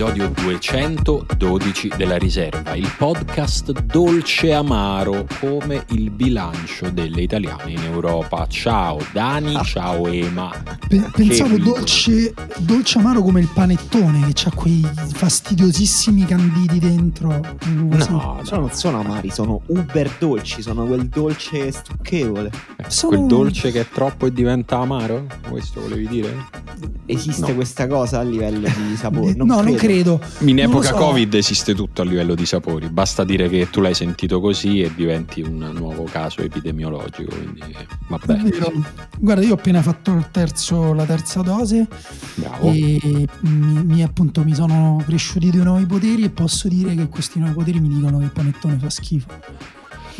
episodio 212 della riserva, il podcast dolce amaro come il bilancio delle italiane in Europa. Ciao Dani, Ah. ciao Ema. Pe- pensavo dolce, dolce amaro come il panettone che ha quei fastidiosissimi canditi dentro. No, Sono, non sono amari, sono uber dolci, sono quel dolce stucchevole. Sono- quel dolce che è troppo e diventa amaro? Questo volevi dire? Esiste No. questa cosa a livello di sapore? Eh, no, non credo. In Non epoca so. Covid esiste tutto a livello di sapori, basta dire che tu l'hai sentito così e diventi un nuovo caso epidemiologico, quindi va È bene. Guarda, io ho appena fatto il terzo- la terza dose Bravo. e mi, mi- appunto mi sono cresciuti dei nuovi poteri e posso dire che questi nuovi poteri mi dicono che il panettone fa schifo.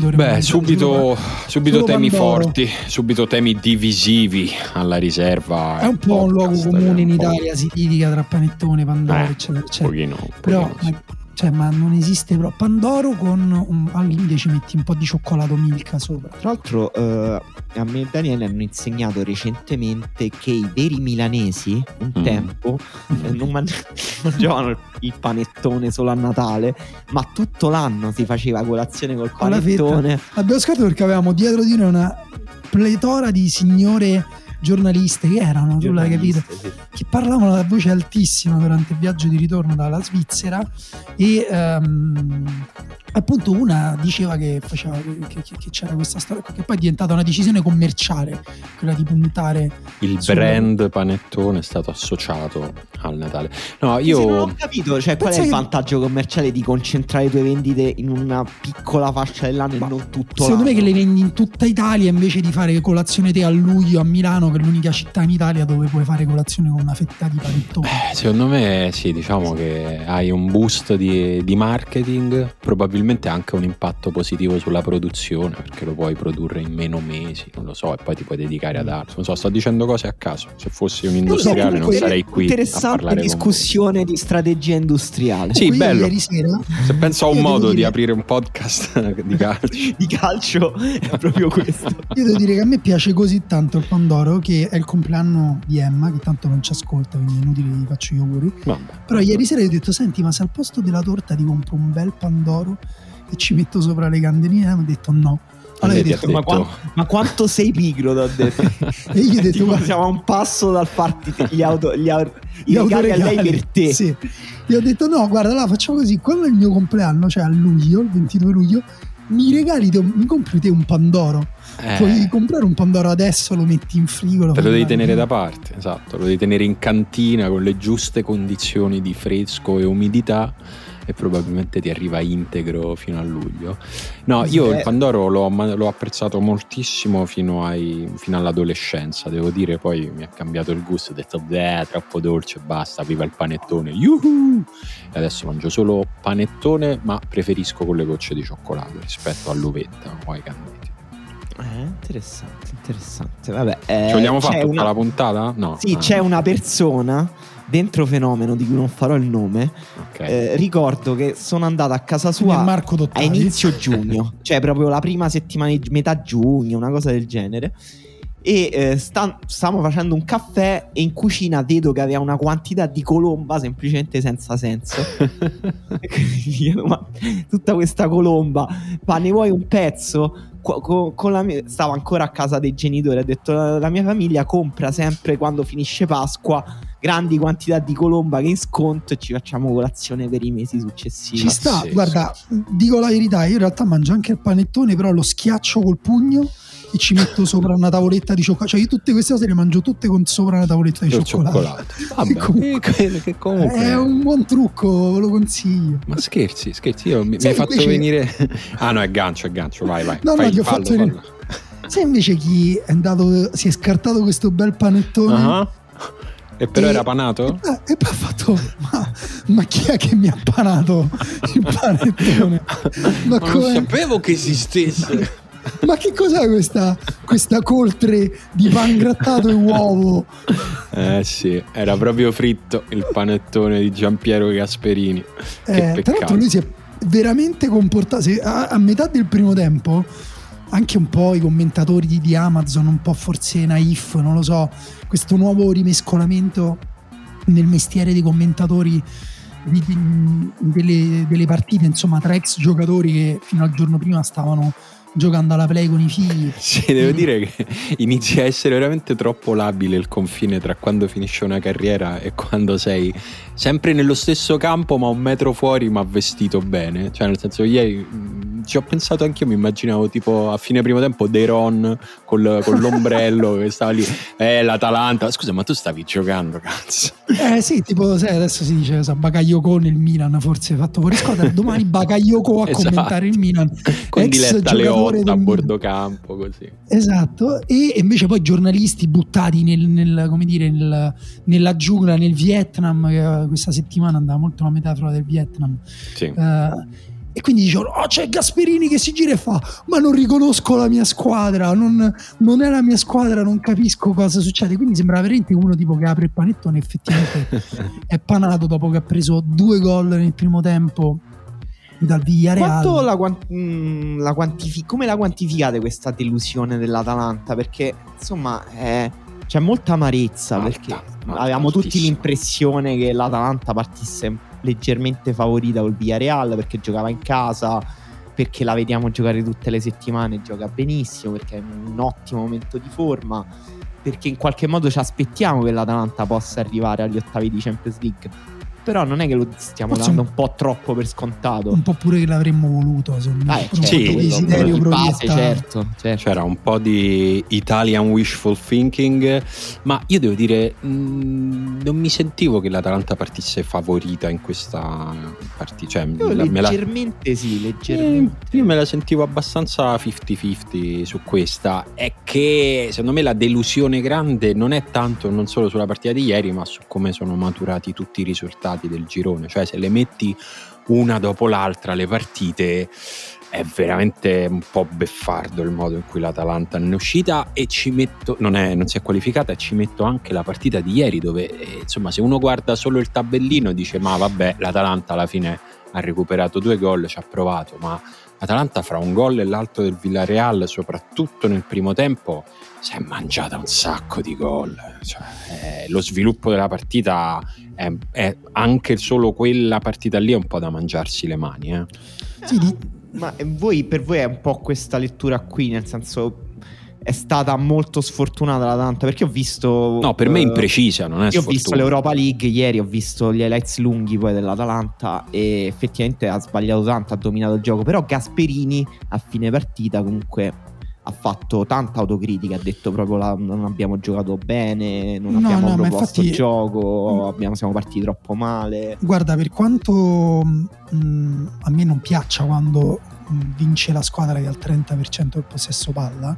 Beh, subito, subito temi Pandoro. forti, subito temi divisivi alla riserva. È un po' un luogo comune in Italia, si litiga tra panettone, pandoro, Eh, eccetera, eccetera. pochino, Però, pochino sì. Ma, cioè, ma non esiste proprio Pandoro con un, al limite ci metti un po' di cioccolato Milka sopra. Tra l'altro, eh, a me e Daniele hanno insegnato recentemente che i veri milanesi, un Mm. tempo, eh, non mangi- mangiavano il, panettone solo a Natale, ma tutto l'anno si faceva colazione col panettone. Abbiamo scoperto perché avevamo dietro di noi una pletora di signore giornaliste che erano, tu l'hai capito, sì. che parlavano a voce altissima durante il viaggio di ritorno dalla Svizzera e ehm, appunto una diceva che, faceva, che, che- che c'era questa storia che poi è diventata una decisione commerciale quella di puntare Il brand panettone è stato associato al Natale. No, Sì, non io ho capito, cioè, qual è il che- vantaggio commerciale di concentrare le tue vendite in una piccola fascia dell'anno Ma e non tutto secondo me l'anno? che le vendi in tutta Italia invece di fare colazione te a luglio a Milano che è l'unica città in Italia dove puoi fare colazione con una fetta di panettone Eh, secondo me sì, diciamo che hai un boost di, di marketing, probabilmente anche un impatto positivo sulla produzione, perché lo puoi produrre in meno mesi, non lo so, e poi ti puoi dedicare ad altro. Non so, sto dicendo cose a caso. Se fossi un industriale non comunque, sarei qui a Interessante discussione di strategia industriale. Sì, io bello. ieri sera. Se penso a un Io modo di dire- aprire un podcast di calcio. Di calcio è proprio questo. Io devo dire che a me piace così tanto il Pandoro che è il compleanno di Emma, che tanto non ci ascolta, quindi è inutile che gli faccio gli auguri. Vabbè. Però ieri sera gli ho detto: Senti, ma se al posto della torta ti compro un bel Pandoro e ci metto sopra le candeline, mi ha detto no. Allora io ho ti detto, ma, detto- quan- ma quanto sei pigro, t'ho detto. e io ho detto: guarda, siamo a un passo dal farti gli auto, gli au- gli regali a lei per te. Sì. Gli ho detto: no, guarda, là facciamo così. Quando è il mio compleanno, cioè a luglio, il 22 luglio, mi regali, te- mi compri te un Pandoro. Eh, Puoi comprare un Pandoro adesso, lo metti in frigo. te lo devi tenere via. da parte, esatto, lo devi tenere in cantina con le giuste condizioni di fresco e umidità e probabilmente ti arriva integro fino a luglio. No, io eh. il Pandoro l'ho, l'ho apprezzato moltissimo fino, ai- fino all'adolescenza, devo dire, poi mi è cambiato il gusto, ho detto, beh, troppo dolce, basta, viva il panettone, yuhu! E adesso mangio solo panettone, ma preferisco con le gocce di cioccolato rispetto all'uvetta o ai canditi. Eh, interessante, interessante. Vabbè, eh, Ci vogliamo fare tutta una- la puntata? No. Sì, Ah, c'è una persona dentro fenomeno di cui non farò il nome. ok. Eh, ricordo che sono andato a casa sua Marco a inizio giugno, cioè proprio la prima settimana di metà giugno, una cosa del genere. E eh, sta- stavamo facendo un caffè e in cucina vedo che aveva una quantità di colomba semplicemente senza senso. E chiedo, ma tutta questa colomba, ma ne vuoi un pezzo? Con la mia- stavo ancora a casa dei genitori. Ha detto: la, la mia famiglia compra sempre quando finisce Pasqua grandi quantità di colomba che in sconto e ci facciamo colazione per i mesi successivi. Ci sta, Pazzesco. guarda, dico la verità, io in realtà mangio anche il panettone, però lo schiaccio col pugno e ci metto sopra una tavoletta di cioccolato. Cioè io tutte queste cose le mangio tutte con sopra una tavoletta di Col cioccolato. cioccolato. Vabbè, Comunque- che, che comunque È un buon trucco, ve lo consiglio. Ma scherzi, scherzi, io mi, mi hai fatto invece- venire. Ah, no, è gancio, è gancio, vai, vai. No, no, Fai, ti ho fallo, fatto venire-. Sai invece chi è andato, si è scartato questo bel panettone? Ah. E però E- era panato? E poi ha fatto, ma, ma chi è che mi ha panato il panettone? Ma, Ma non sapevo che esistesse. ma che cos'è questa, questa coltre di pan grattato e uovo? Eh sì, era proprio fritto il panettone di Giampiero Gasperini. Che Eh, tra l'altro lui si è veramente comportato a, a metà del primo tempo anche un po' i commentatori di, di Amazon un po' forse naif non lo so questo nuovo rimescolamento nel mestiere dei commentatori di, di, delle, delle partite insomma tra ex giocatori che fino al giorno prima stavano giocando alla play con i figli. Sì, devo dire che inizia a essere veramente troppo labile il confine tra quando finisce una carriera e quando sei sempre nello stesso campo ma un metro fuori ma vestito bene. Cioè nel senso ieri ci ho pensato anche io, mi immaginavo tipo a fine primo tempo De Ron col, con l'ombrello che stava lì, eh l'Atalanta, scusa ma tu stavi giocando cazzo. Eh sì, tipo sai, adesso si dice so, Bakayoko nel Milan forse fatto fuori squadra, domani Bakayoko a esatto. commentare il Milan. Con Diletta Leotta a bordo campo così. Esatto, e invece poi giornalisti buttati nel, nel, come dire, nel, nella giungla, nel Vietnam, questa settimana andava molto la metafora del Vietnam. Sì. Uh, e quindi dicono: Oh, c'è Gasperini che si gira e fa: Ma non riconosco la mia squadra, non, non, è la mia squadra, non capisco cosa succede. Quindi sembra veramente uno tipo che apre il panettone. Effettivamente è panato dopo che ha preso due gol nel primo tempo dal Villarreal. La, mh, mm, la quantifi- come la quantificate questa delusione dell'Atalanta? Perché insomma è, c'è molta amarezza. Malta, perché Malta, avevamo tutti l'impressione che l'Atalanta partisse leggermente favorita col Villarreal perché giocava in casa, perché la vediamo giocare tutte le settimane, gioca benissimo, perché è in un ottimo momento di forma, perché in qualche modo ci aspettiamo che l'Atalanta possa arrivare agli ottavi di Champions League però non è che lo stiamo Forse dando un, un, po' troppo per scontato. Un po' pure che l'avremmo voluto, insomma. Ah, certo, sì, desiderio di base, certo, certo. C'era un po' di Italian wishful thinking, ma io devo dire, mh, mm, non mi sentivo che l'Atalanta partisse favorita in questa partita. Cioè, leggermente la... sì, leggermente. Eh, io me la sentivo abbastanza 50-50 su questa. È che secondo me la delusione grande non è tanto, non solo sulla partita di ieri, ma su come sono maturati tutti i risultati risultati del girone, cioè se le metti una dopo l'altra le partite è veramente un po' beffardo il modo in cui l'Atalanta è uscita e ci metto, non, è, non si è qualificata e ci metto anche la partita di ieri dove eh, insomma se uno guarda solo il tabellino dice ma vabbè l'Atalanta alla fine ha recuperato due gol, ci ha provato ma l'Atalanta fra un gol e l'altro del Villarreal soprattutto nel primo tempo si è mangiata un sacco di gol cioè, eh, lo sviluppo della partita è, è, anche solo quella partita lì è un po' da mangiarsi le mani. Eh. Sì. Ma voi, per voi è un po' questa lettura qui, nel senso è stata molto sfortunata la Tanta perché ho visto no per me imprecisa non è io sfortuna. ho visto l'Europa League ieri ho visto gli highlights lunghi poi dell'Atalanta e effettivamente ha sbagliato tanto ha dominato il gioco però Gasperini a fine partita comunque ha fatto tanta autocritica, ha detto proprio la, non abbiamo giocato bene, non no, abbiamo no, proposto il gioco, mm. abbiamo, siamo partiti troppo male. Guarda, per quanto mh, mm, a me non piaccia quando mm, vince la squadra che ha il 30% del possesso palla,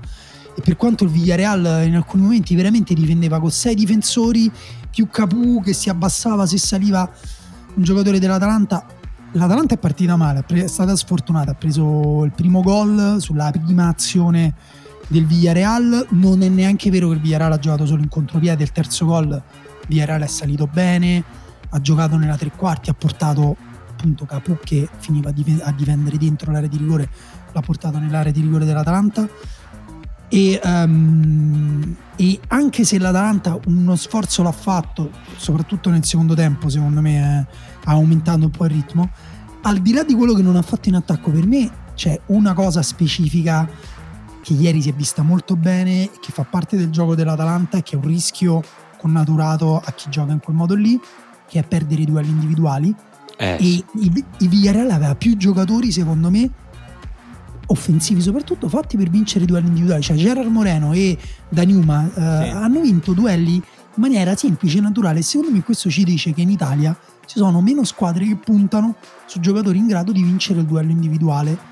e per quanto il Villarreal in alcuni momenti veramente difendeva con sei difensori più Capu che si abbassava se saliva un giocatore dell'Atalanta l'Atalanta è partita male, è stata sfortunata, ha preso il primo gol sulla prima azione del Villarreal, non è neanche vero che il Villarreal ha giocato solo in contropiede, il terzo gol il Villarreal è salito bene, ha giocato nella tre quarti, ha portato appunto Capu che finiva a difendere dentro l'area di rigore, l'ha portato nell'area di rigore dell'Atalanta e, um, e, anche se l'Atalanta uno sforzo l'ha fatto, soprattutto nel secondo tempo, secondo me eh, ha aumentato un po' il ritmo. Al di là di quello che non ha fatto in attacco, per me c'è una cosa specifica che ieri si è vista molto bene, che fa parte del gioco dell'Atalanta e che è un rischio connaturato a chi gioca in quel modo lì, che è perdere i duelli individuali. Eh. E il, il Villarreal aveva più giocatori, secondo me, offensivi soprattutto, fatti per vincere i duelli individuali. Cioè Gerard Moreno e Daniuma eh, sì. hanno vinto duelli in maniera semplice e naturale. Secondo me questo ci dice che in Italia ci sono meno squadre che puntano su giocatori in grado di vincere il duello individuale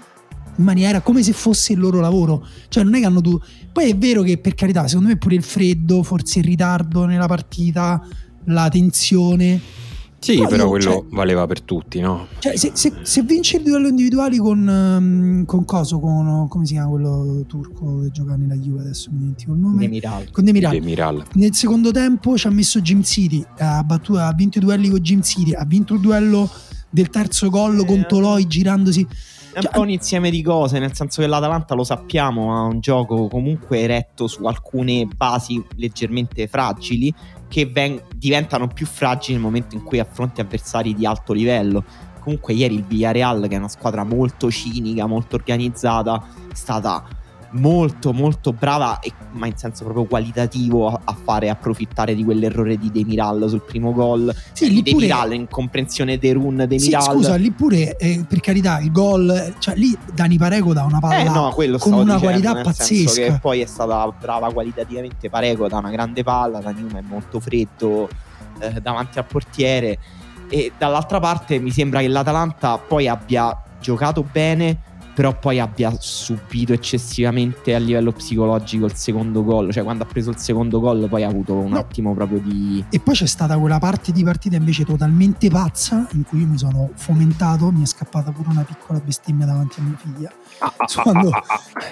in maniera come se fosse il loro lavoro. Cioè, non è che hanno tu. Poi è vero che per carità, secondo me pure il freddo, forse il ritardo nella partita, la tensione sì, però, però quello cioè, valeva per tutti, no? Cioè, se, se, se vince il duello individuali con, um, con Coso, con come si chiama quello turco che gioca nella Juve, adesso mi dimentico il nome. Demiral. Con Demiral. Demiral. Nel secondo tempo ci ha messo Jim City, ha, battuto, ha vinto i duelli con Jim City, ha vinto il duello del terzo gol eh, con Toloi girandosi. È un cioè, po' un insieme di cose, nel senso che l'Atalanta lo sappiamo, ha un gioco comunque eretto su alcune basi leggermente fragili che ven- diventano più fragili nel momento in cui affronti avversari di alto livello. Comunque ieri il Villarreal, che è una squadra molto cinica, molto organizzata, è stata molto molto brava e, ma in senso proprio qualitativo a, a fare approfittare di quell'errore di Demiral sul primo gol. Sì, eh, lì pure- Demiral incomprensione dei run Sì, Demiral scusa, lì pure, eh, per carità, il gol, cioè lì Dani Pareco dà una palla eh no con una dicendo, qualità pazzesca. che poi è stata brava qualitativamente. Pareco da una grande palla da Newman è molto freddo eh, davanti al portiere. E dall'altra parte mi sembra che l'Atalanta poi abbia giocato bene però poi abbia subito eccessivamente a livello psicologico il secondo gol cioè quando ha preso il secondo gol poi ha avuto un No. attimo proprio di E poi c'è stata quella parte di partita invece totalmente pazza in cui io mi sono fomentato, mi è scappata pure una piccola bestemmia davanti a mia figlia. Quando-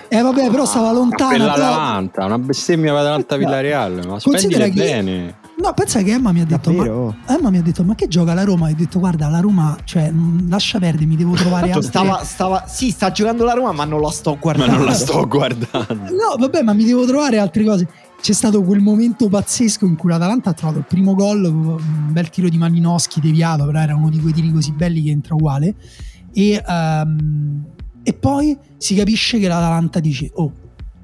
Eh vabbè, però stava lontana. Per però- l'Atalanta, una bestemmia per l'Atalanta Villareal, ma Considera spendile che- bene. No, pensa che Emma mi ha detto: ma, davvero Emma mi ha detto: Ma che gioca la Roma? E ho detto: Guarda, la Roma, cioè, mh, lascia perdere, mi devo trovare altre. stava, stava, sì, sta giocando la Roma, ma non la sto Ma guardando. non la sto guardando. No, vabbè, ma mi devo trovare altre cose. C'è stato quel momento pazzesco in cui l'Atalanta ha trovato il primo gol, un bel tiro di Malinowski deviato, però era uno di quei tiri così belli che entra uguale. E, ehm, e poi si capisce che l'Atalanta dice: Oh,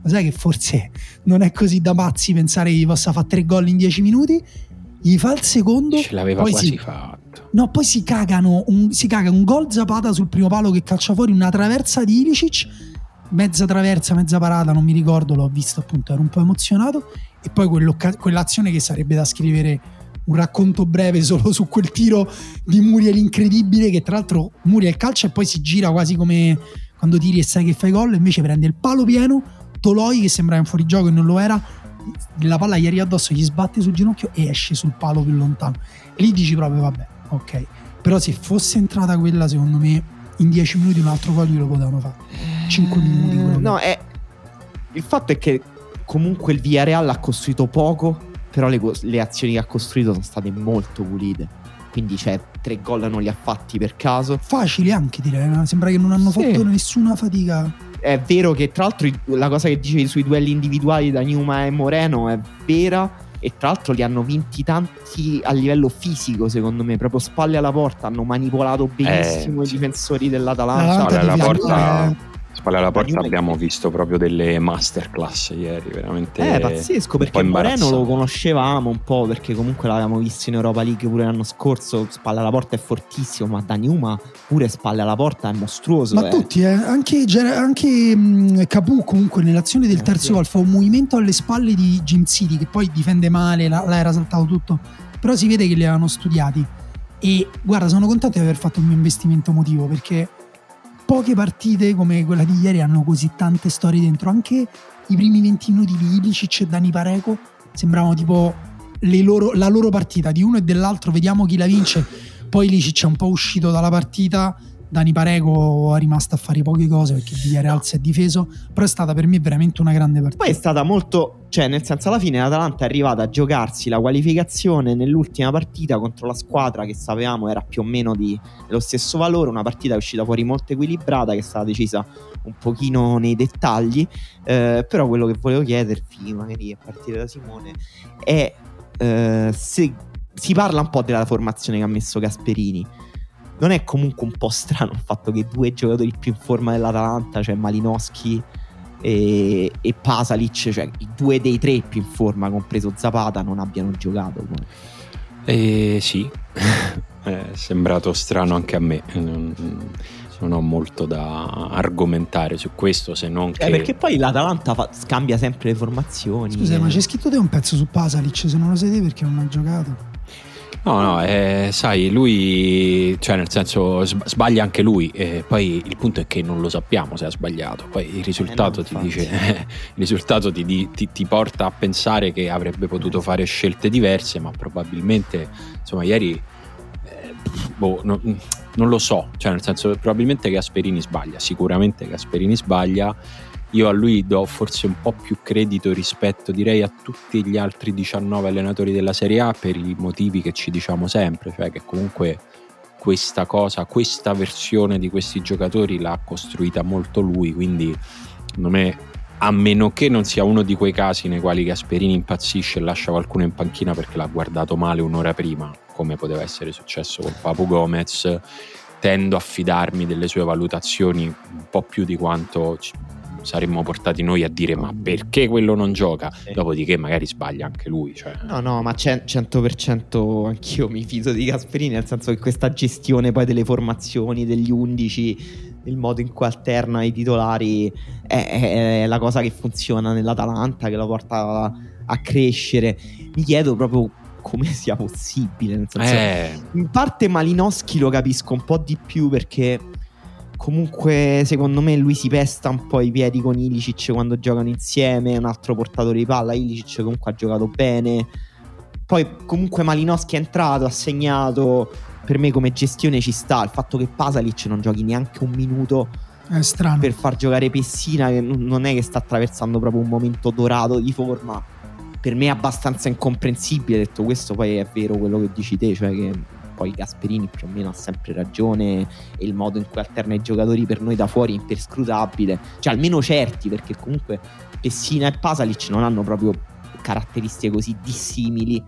ma sai che forse non è così da pazzi pensare che gli possa fare tre gol in dieci minuti. Gli fa il secondo. Ce l'aveva poi quasi si- fatto. No, poi si cagano, un, si caga un gol Zapata sul primo palo che calcia fuori una traversa di Ilicic, mezza traversa, mezza parata, non mi ricordo, l'ho visto appunto, ero un po' emozionato, e poi quell'azione che sarebbe da scrivere un racconto breve solo su quel tiro di Muriel incredibile, che tra l'altro Muriel calcia e poi si gira quasi come quando tiri e sai che fai gol, invece prende il palo pieno, Toloi che sembrava un fuorigioco e non lo era, la palla gli arriva addosso, gli sbatte sul ginocchio e esce sul palo più lontano. Lì dici proprio vabbè, ok. Però se fosse entrata quella, secondo me, in 10 minuti un altro gol glielo potevano fare. 5 minuti. quello che- No, è... il fatto è che comunque il Villarreal ha costruito poco, però le, le azioni che ha costruito sono state molto pulite. Quindi, cioè, tre gol non li ha fatti per caso. Facili anche direi, no? sembra che non hanno Sì. fatto nessuna fatica. È vero che, tra l'altro, la cosa che dicevi sui duelli individuali da Numa e Moreno è vera. E tra l'altro li hanno vinti tanti a livello fisico, secondo me, proprio spalle alla porta. Hanno manipolato benissimo Eh, i difensori dell'Atalanta. L'Atalanta Spalle alla di fianco porta, è- spalle alla porta abbiamo visto proprio delle masterclass ieri, veramente. Eh, pazzesco, perché Moreno lo conoscevamo un po', perché comunque l'avevamo visto in Europa League pure l'anno scorso, spalle alla porta è fortissimo, ma Daniuma pure spalle alla porta è mostruoso. Ma eh. tutti, eh, anche, anche mh, Capu comunque nell'azione del Eh, terzo gol fa un movimento alle spalle di Jim City che poi difende male, là, là era saltato tutto, però si vede che li avevano studiati. E guarda, sono contento di aver fatto il mio investimento emotivo perché poche partite come quella di ieri hanno così tante storie dentro. Anche i primi 20 minuti di Ilicic e Dani Pareco sembravano tipo loro- la loro partita di uno e dell'altro, vediamo chi la vince. Poi Ilicic è un po' uscito dalla partita. Dani Pareco è rimasto a fare poche cose perché il Villarreal si è difeso, però è stata per me veramente una grande partita. Poi è stata molto, cioè nel senso alla fine l'Atalanta è arrivata a giocarsi la qualificazione nell'ultima partita contro la squadra che sapevamo era più o meno di, dello stesso valore, una partita uscita fuori molto equilibrata, che è stata decisa un pochino nei dettagli, eh, però quello che volevo chiedervi, magari a partire da Simone, è eh, se si parla un po' della formazione che ha messo Gasperini. Non è comunque un po' strano il fatto che due giocatori più in forma dell'Atalanta, cioè Malinowski e, e Pasalic, cioè i due dei tre più in forma, compreso Zapata, non abbiano giocato. Eh, sì, è sembrato strano anche a me. Non, non ho molto da argomentare su questo se non che. Eh, perché poi l'Atalanta fa- scambia sempre le formazioni. Scusa, eh. ma c'è scritto te un pezzo su Pasalic, se non lo siete perché non ha giocato. No, no, eh, sai, lui, cioè nel senso, sb- sbaglia anche lui. E poi il punto è che non lo sappiamo se ha sbagliato. Poi il risultato Eh, ti no, dice, infatti. il risultato ti, ti- ti porta a pensare che avrebbe potuto fare scelte diverse, ma probabilmente, insomma, ieri, eh, boh, no- non lo so. Cioè, nel senso, probabilmente Gasperini sbaglia. Sicuramente Gasperini sbaglia. Io a lui do forse un po' più credito rispetto, direi, a tutti gli altri 19 allenatori della Serie A per i motivi che ci diciamo sempre, cioè che comunque questa cosa, questa versione di questi giocatori l'ha costruita molto lui, quindi secondo me a meno che non sia uno di quei casi nei quali Gasperini impazzisce e lascia qualcuno in panchina perché l'ha guardato male un'ora prima, come poteva essere successo con Papu Gomez, tendo a fidarmi delle sue valutazioni un po' più di quanto saremmo portati noi a dire ma perché quello non gioca? Sì. Dopodiché magari sbaglia anche lui. Cioè. No, no, ma 100% anch'io mi fido di Gasperini, nel senso che questa gestione poi delle formazioni, degli undici, il modo in cui alterna i titolari è, è la cosa che funziona nell'Atalanta, che la porta a, a crescere. Mi chiedo proprio come sia possibile. Nel senso, eh. In parte Malinowski lo capisco un po' di più perché Comunque, secondo me, lui si pesta un po' i piedi con Ilicic quando giocano insieme. Un altro portatore di palla. Ilicic comunque ha giocato bene. Poi, comunque, Malinowski è entrato, ha segnato. Per me, come gestione, ci sta. Il fatto che Pasalic non giochi neanche un minuto è strano. per far giocare Pessina, che non è che sta attraversando proprio un momento dorato di forma. Per me è abbastanza incomprensibile. Detto questo, poi è vero quello che dici te, cioè che poi Gasperini più o meno ha sempre ragione e il modo in cui alterna i giocatori per noi da fuori è imperscrutabile, cioè almeno certi perché comunque Pessina e Pasalic non hanno proprio caratteristiche così dissimili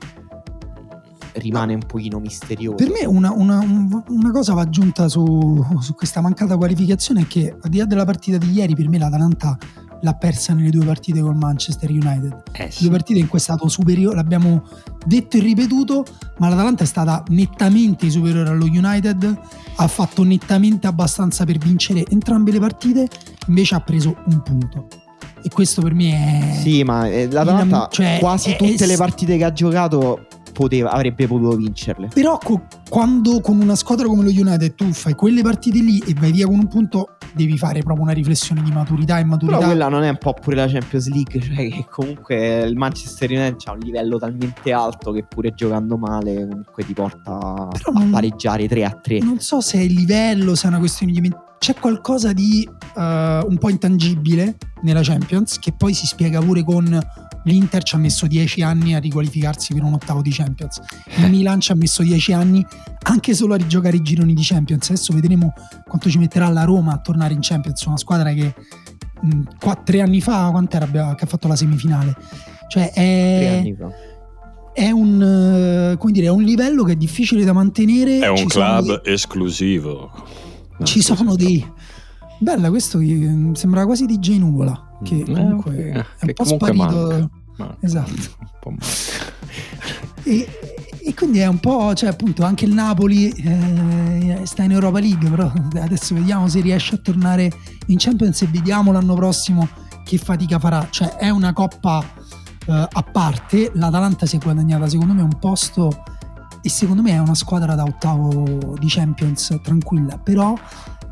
rimane un pochino misterioso. Per me una, una, una cosa va aggiunta su, su, questa mancata qualificazione è che al di là della partita di ieri per me l'Atalanta l'ha persa nelle due partite col Manchester United. Eh sì. Due partite in cui è stato superiore, l'abbiamo detto e ripetuto, ma l'Atalanta è stata nettamente superiore allo United, ha fatto nettamente abbastanza per vincere entrambe le partite, invece ha preso un punto. E questo per me è... Sì, ma eh, l'Atalanta cioè, quasi è, tutte è... le partite che ha giocato poteva, avrebbe potuto vincerle. Però co- quando con una squadra come lo United tu fai quelle partite lì e vai via con un punto, devi fare proprio una riflessione di maturità e maturità. Però quella non è un po' pure la Champions League, cioè che comunque il Manchester United ha un livello talmente alto che pure giocando male comunque ti porta Però a non, pareggiare 3 a 3. Non so se è il livello, se è una questione di c'è qualcosa di uh, un po' intangibile nella Champions che poi si spiega pure con l'Inter ci ha messo 10 anni a riqualificarsi per un ottavo di Champions il eh. Milan ci ha messo 10 anni anche solo a rigiocare i gironi di Champions adesso vedremo quanto ci metterà la Roma a tornare in Champions una squadra che mh, mm, tre anni fa quant'era che ha fatto la semifinale cioè è... Tre anni fa è un, uh, dire, è un, livello che è difficile da mantenere. È un club dei... esclusivo. No, ci sono dei... Bella, questo mm, sembra quasi DJ Nuvola, che mm. comunque eh, è un po' sparito. Manca. Manca. Esatto. Un po' e, e, quindi è un po', cioè appunto anche il Napoli eh, sta in Europa League, però adesso vediamo se riesce a tornare in Champions e vediamo l'anno prossimo che fatica farà. Cioè è una coppa eh, a parte, l'Atalanta si è guadagnata secondo me un posto e secondo me è una squadra da ottavo di Champions tranquilla, però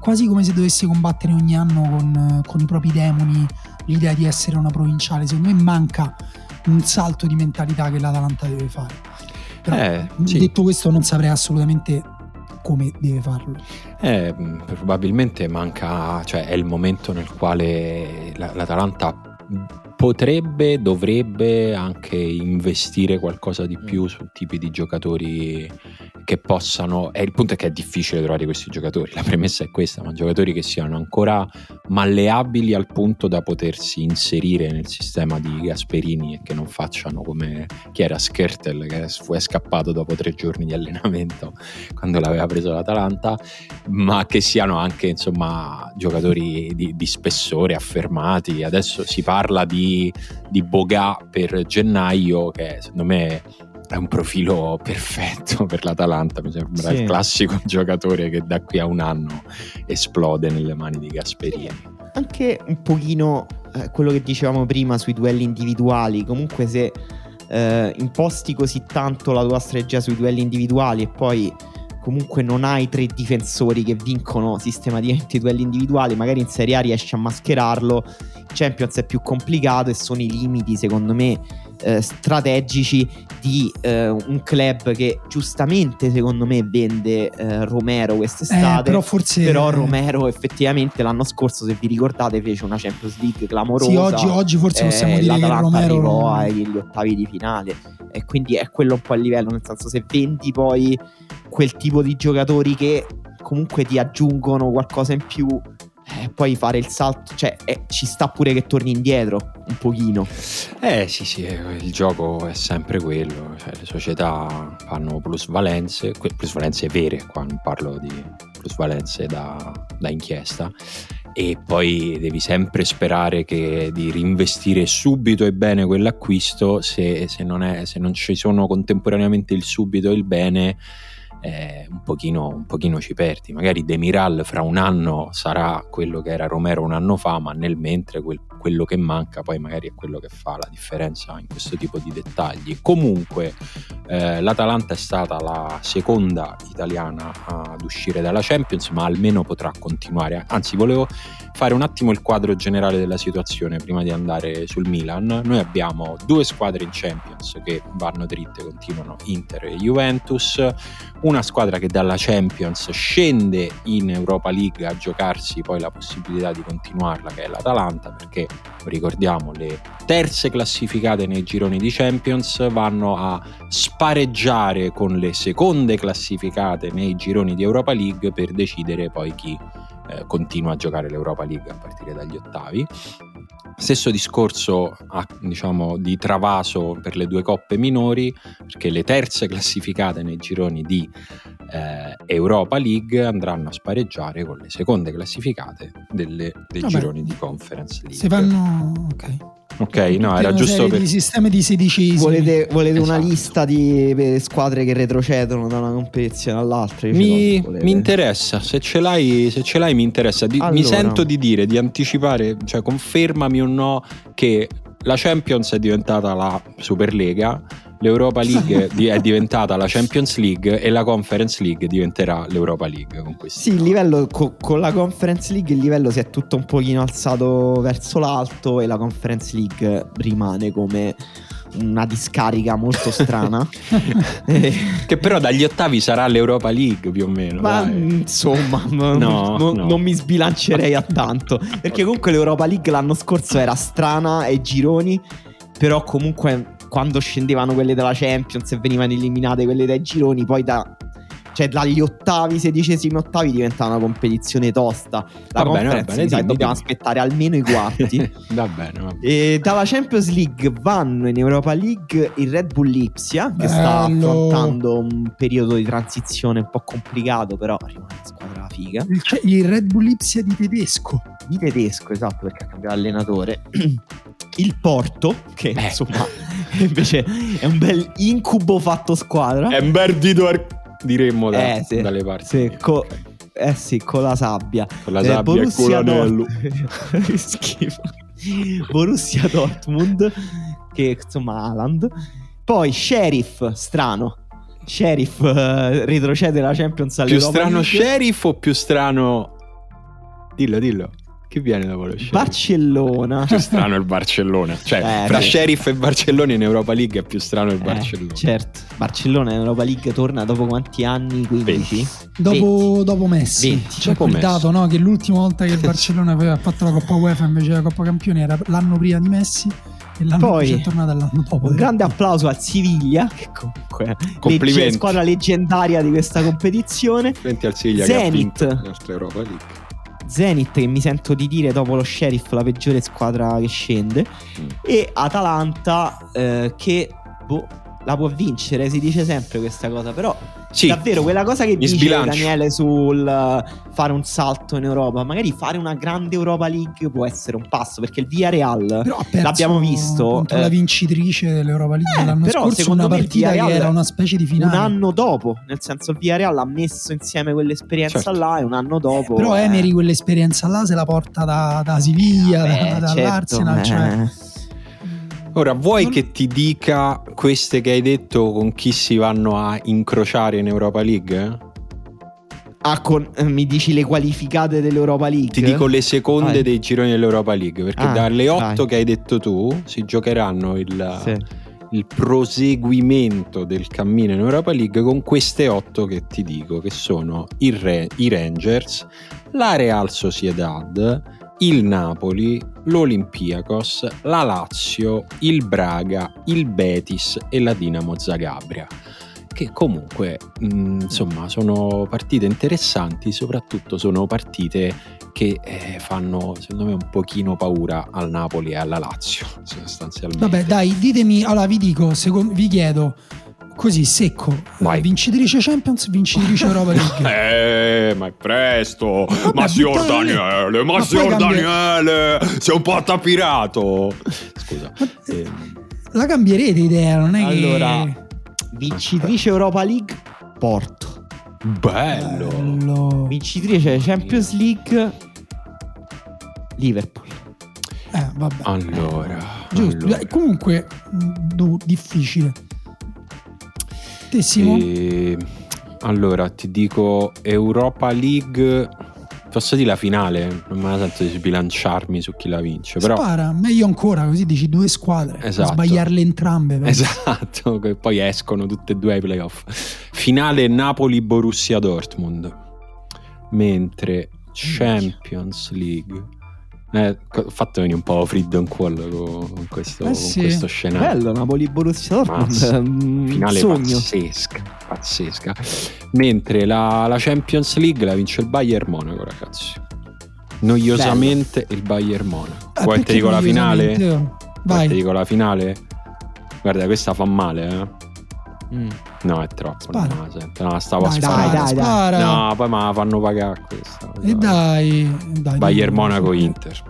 quasi come se dovesse combattere ogni anno con, con i propri demoni l'idea di essere una provinciale. Secondo me manca un salto di mentalità che l'Atalanta deve fare. Però, eh, sì. detto questo, non saprei assolutamente come deve farlo. Eh, probabilmente manca, cioè è il momento nel quale l'Atalanta potrebbe, dovrebbe anche investire qualcosa di più mm. su tipi di giocatori che possano. E il punto è che è difficile trovare questi giocatori. La premessa è questa: ma giocatori che siano ancora malleabili al punto da potersi inserire nel sistema di Gasperini e che non facciano come chi era Skertel, che fu scappato dopo tre giorni di allenamento quando l'aveva preso l'Atalanta, ma che siano anche insomma giocatori di, di spessore affermati. Adesso si parla di di, Boga per gennaio, che secondo me è un profilo perfetto per l'Atalanta. Mi sembra sì. il classico giocatore che da qui a un anno esplode nelle mani di Gasperini. Anche un pochino eh, quello che dicevamo prima sui duelli individuali. Comunque, se eh, imposti così tanto la tua strategia sui duelli individuali e poi comunque non hai tre difensori che vincono sistematicamente i duelli individuali, magari in Serie A riesci a mascherarlo, Champions è più complicato e sono i limiti secondo me eh, strategici di eh, un club che giustamente secondo me vende eh, Romero quest'estate. Eh, però, forse... però Romero effettivamente l'anno scorso, se vi ricordate, fece una Champions League clamorosa. Sì, oggi, oggi forse possiamo dire che Romero arrivò agli ottavi di finale e quindi è quello un po' il livello, nel senso se vendi poi quel tipo di giocatori che comunque ti aggiungono qualcosa in più eh, poi fare il salto, cioè eh, ci sta pure che torni indietro un pochino. Eh sì sì, eh, il gioco è sempre quello, cioè, le società fanno plusvalenze, plusvalenze vere, qua non parlo di plusvalenze da, da inchiesta, e poi devi sempre sperare che, di reinvestire subito e bene quell'acquisto se, se, non è, se non ci sono contemporaneamente il subito e il bene eh, un, pochino, un, pochino, ci perdi. Magari Demiral fra un anno sarà quello che era Romero un anno fa, ma nel mentre quel, quello che manca poi magari è quello che fa la differenza in questo tipo di dettagli. Comunque eh, l'Atalanta è stata la seconda italiana ad uscire dalla Champions, ma almeno potrà continuare. Anzi, volevo fare un attimo il quadro generale della situazione prima di andare sul Milan. Noi abbiamo due squadre in Champions che vanno dritte, continuano Inter e Juventus, una squadra che dalla Champions scende in Europa League a giocarsi poi la possibilità di continuarla, che è l'Atalanta, perché ricordiamo le terze classificate nei gironi di Champions vanno a spareggiare con le seconde classificate nei gironi di Europa League per decidere poi chi eh, continua a giocare l'Europa League a partire dagli ottavi. Stesso discorso diciamo, di travaso per le due coppe minori, perché le terze classificate nei gironi di eh, Europa League andranno a spareggiare con le seconde classificate delle, dei Vabbè, gironi di Conference League. Se vanno... ok. Ok, no, era giusto per... di sistemi di sedicesimi. Volete, volete esatto. una lista di squadre che retrocedono da una competizione all'altra? Mi, mi, interessa, se ce l'hai, se ce l'hai mi interessa. Di, allora. Mi sento di dire, di anticipare, cioè confermami o no che la Champions è diventata la Superlega l'Europa League è diventata la Champions League e la Conference League diventerà l'Europa League con sì, il livello co- con la Conference League il livello si è tutto un pochino alzato verso l'alto e la Conference League rimane come una discarica molto strana. che però dagli ottavi sarà l'Europa League più o meno. Ma dai. insomma, no, no, no. non mi sbilancerei a tanto. Perché comunque l'Europa League l'anno scorso era strana ai gironi, però comunque quando scendevano quelle della Champions e venivano eliminate quelle dai gironi, poi da cioè dagli ottavi, sedicesimi ottavi diventa una competizione tosta. La va bene, va bene, dimmi, dobbiamo dimmi. aspettare almeno i quarti. va bene, va bene. E dalla Champions League vanno in Europa League il Red Bull Lipsia, che Bello. sta affrontando un periodo di transizione un po' complicato, però rimane una squadra figa. Il, cioè, il Red Bull Lipsia di tedesco. Di tedesco, esatto, perché ha cambiato allenatore. il Porto, che eh. insomma invece è un bel incubo fatto squadra. È un bel dito ar- diremmo da, eh, sì, dalle parti. Sì, co- eh sì, con la sabbia. Con la sabbia eh, Borussia e con l'anello. Schifo. Borussia Dortmund, che insomma Haaland. Poi Sheriff, strano. Sheriff uh, retrocede la Champions League. Più strano League. Sheriff o più strano... Dillo, dillo. Che viene dopo lo Sheriff? Barcellona. Più strano il Barcellona. Cioè, eh, fra beh. Sheriff e Barcellona in Europa League è più strano il eh, Barcellona. Certo. Barcellona in Europa League torna dopo quanti anni? 15? Dopo, dopo, Messi. 20. C'è dopo quel dato, no? Che l'ultima volta che il Barcellona aveva fatto la Coppa UEFA invece della Coppa Campioni era l'anno prima di Messi. E l'anno Poi, è tornata l'anno dopo. Un grande applauso al Siviglia, che comunque è la squadra leggendaria di questa competizione. Complimenti al Siviglia Zenit. che ha vinto la nostra Europa League. Zenit che mi sento di dire dopo lo Sheriff la peggiore squadra che scende mm. e Atalanta eh, che boh, la può vincere, si dice sempre questa cosa, però sì, davvero quella cosa che dice sbilancio. Daniele sul fare un salto in Europa, magari fare una grande Europa League può essere un passo, perché il Villarreal l'abbiamo visto contro eh, la vincitrice dell'Europa League eh, l'anno però, scorso, una partita che era una specie di finale. Un anno dopo, nel senso il Villarreal ha messo insieme quell'esperienza certo. là e un anno dopo eh, Però Emery quell'esperienza là se la porta da, da Siviglia, eh, da, dall'Arsenal, certo, cioè Ora, vuoi che ti dica queste che hai detto con chi si vanno a incrociare in Europa League? Ah, con, eh, mi dici le qualificate dell'Europa League? Ti dico le seconde vai. dei gironi dell'Europa League, perché ah, dalle otto vai. che hai detto tu si giocheranno il, sì. il, proseguimento del cammino in Europa League con queste otto che ti dico, che sono Re, i Rangers, la Real Sociedad, il Napoli, l'Olympiakos, la Lazio, il Braga, il Betis e la Dinamo Zagabria che comunque mh, insomma sono partite interessanti soprattutto sono partite che eh, fanno secondo me un pochino paura al Napoli e alla Lazio sostanzialmente. Vabbè, dai, ditemi, allora vi dico, vi chiedo così secco, Vai. vincitrice Champions, vincitrice Europa League. Eh, ma è presto! Vabbè, ma signor Daniele, ma, Ma signor cambia- Daniele, sei un po' attapirato! Scusa. Ma- ehm, La cambierete idea, non è Allora, che vincitrice Europa League, Porto. bello! Bello. Vincitrice Champions League, Liverpool. Eh, vabbè. Allora, Giusto. allora. Dai, Comunque du- difficile. Te Simo? E- allora, ti dico Europa League. Posso dire la finale? Non me la sento di sbilanciarmi su chi la vince, però. Spara, meglio ancora, così dici due squadre. Esatto. Sbagliarle entrambe. però. Esatto, che poi escono tutte e due ai playoff. Finale Napoli-Borussia Dortmund. Mentre Champions League. Eh, fatto venire un po' freedom call con, con questo, Eh con sì. questo scenario. Bello, Napoli Borussia Dortmund. Mm, finale sogno. pazzesca, pazzesca. Mentre la, la Champions League la vince il Bayern Monaco, ragazzi. Noiosamente il Bayern Monaco. Ah, Vuoi te dico la finale? Vai. te dico la finale? Guarda, questa fa male, eh. Mm. No, è troppo. Sento. No, stavo a Dai, sparare. dai, dai, dai. spara. No, poi me la fanno pagare questa. E dai, dai. Bayern dai. Monaco Inter.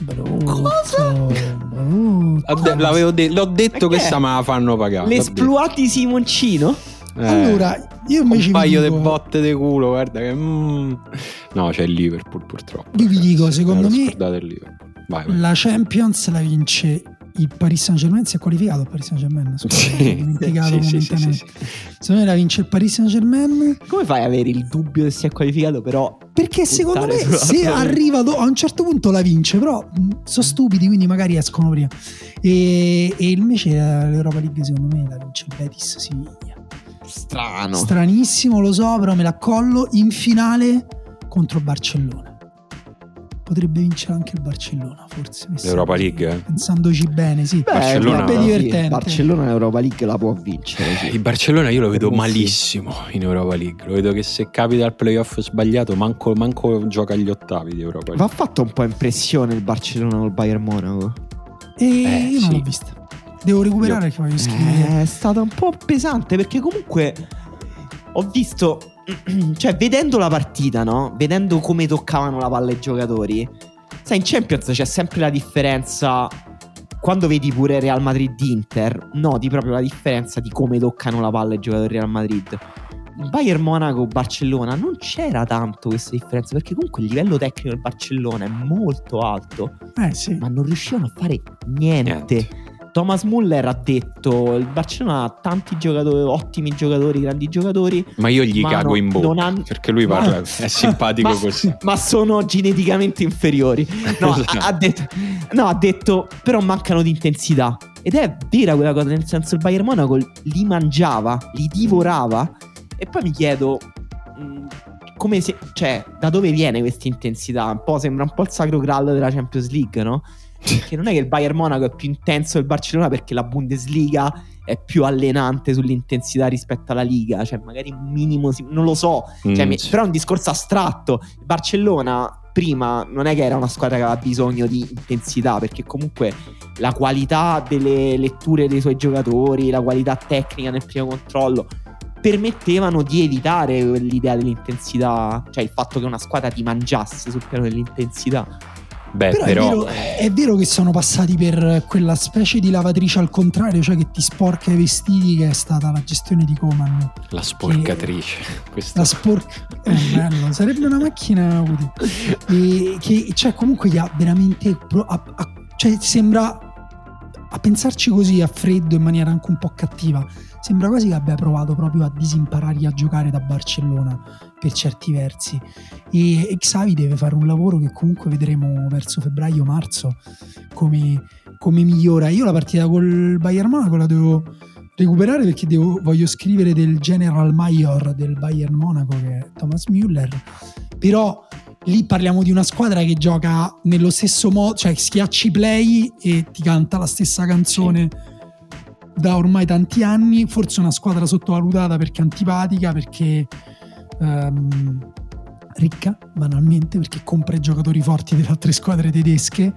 Brutto, Cosa? brutto. De- l'ho detto, Perché? questa me la fanno pagare. l'ho di Simoncino? Eh. Allora, io un invece vi paio di botte di culo, guarda che... mm. No, c'è il Liverpool purtroppo. Io vi ragazzi. dico, secondo me- scordato il Liverpool. Vai, vai. la Champions la vince il Paris Saint Germain. Si è qualificato il Paris Saint Germain? Scusa, Sì, dimenticato sì, momentaneamente. sì, sì. Secondo me la vince il Paris Saint Germain. Come fai ad avere il dubbio che sia qualificato, però? Perché secondo me se arriva do- a un certo punto la vince, però mh, sono stupidi, quindi magari escono prima. E, e invece eh, l'Europa League secondo me la vince il Betis Siviglia. Strano. Stranissimo, lo so, però me la collo in finale contro Barcellona. Potrebbe vincere anche il Barcellona, forse. L'Europa League? Pensandoci bene, sì. Beh, Barcellona- Sì, divertente. Barcellona l'Europa League la può vincere. sì. Il Barcellona io lo vedo Sì. malissimo in Europa League. Lo vedo che se capita al playoff sbagliato, manco, manco gioca agli ottavi di Europa Va League. fatto un po' impressione il Barcellona col Bayern Monaco. E Eh, io non sì. l'ho vista. Devo recuperare che voglio scrivere. È stata un po' pesante perché comunque ho visto, cioè vedendo la partita, no? Vedendo come toccavano la palla i giocatori. Sai, in Champions c'è sempre la differenza. Quando vedi pure Real Madrid-Inter, noti proprio la differenza di come toccano la palla i giocatori Real Madrid. Bayern Monaco-Barcellona non c'era tanto questa differenza perché comunque il livello tecnico del Barcellona è molto alto Eh sì. ma non riuscivano a fare niente. Niente. Thomas Muller ha detto il Barcellona ha tanti giocatori, ottimi giocatori, grandi giocatori, Ma io gli Ma cago no, in bocca non han- perché lui Ma- parla, è simpatico ma, così. ma sono geneticamente inferiori. No, ha, Esatto. ha detto, no, ha detto però mancano di intensità. Ed è vera quella cosa, nel senso il Bayern Monaco li mangiava, li divorava. E poi mi chiedo come se, cioè, da dove viene questa intensità? Un po' sembra un po' il sacro graal della Champions League, no? Perché non è che il Bayern Monaco è più intenso del Barcellona perché la Bundesliga è più allenante sull'intensità rispetto alla Liga, cioè magari un minimo, non lo so, cioè, Mm, mi- però è un discorso astratto. Il Barcellona prima non è che era una squadra che aveva bisogno di intensità, perché comunque la qualità delle letture dei suoi giocatori, la qualità tecnica nel primo controllo permettevano di evitare l'idea dell'intensità, cioè il fatto che una squadra ti mangiasse sul piano dell'intensità. Beh, Però, però, è, vero, è vero che sono passati per quella specie di lavatrice al contrario, cioè che ti sporca i vestiti, che è stata la gestione di Coman. la sporcatrice. Questo- La sporca. Bello, sarebbe una macchina utile. E che, cioè, comunque gli ha veramente. a- a- cioè, sembra. A pensarci così a freddo in maniera anche un po' cattiva, sembra quasi che abbia provato proprio a disimparare a giocare da Barcellona per certi versi. E, e Xavi deve fare un lavoro che comunque vedremo verso febbraio-marzo come, come migliora. Io la partita col Bayern Monaco la devo recuperare perché devo- voglio scrivere del general mayor del Bayern Monaco che è Thomas Müller. Però lì parliamo di una squadra che gioca nello stesso modo, cioè schiacci play e ti canta la stessa canzone da ormai tanti anni. Forse una squadra sottovalutata perché antipatica, perché ehm, ricca, banalmente, perché compra i giocatori forti delle altre squadre tedesche.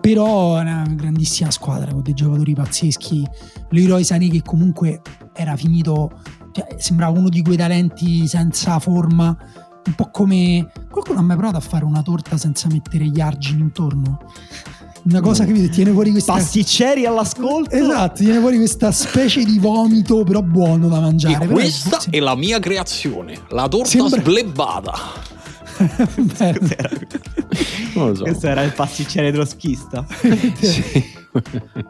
Però è una grandissima squadra con dei giocatori pazzeschi. Leroy Sané che comunque era finito, cioè, sembrava uno di quei talenti senza forma, un po' come qualcuno ha mai provato a fare una torta senza mettere gli argini intorno? Una cosa che vedi, tiene fuori questa Pasticceri all'ascolto. Esatto, tiene fuori questa specie di vomito, però buono da mangiare. E Però questa è la mia creazione, la torta Sembra- sblebbata. Non lo so. Questo era il pasticcere troschista. Sì.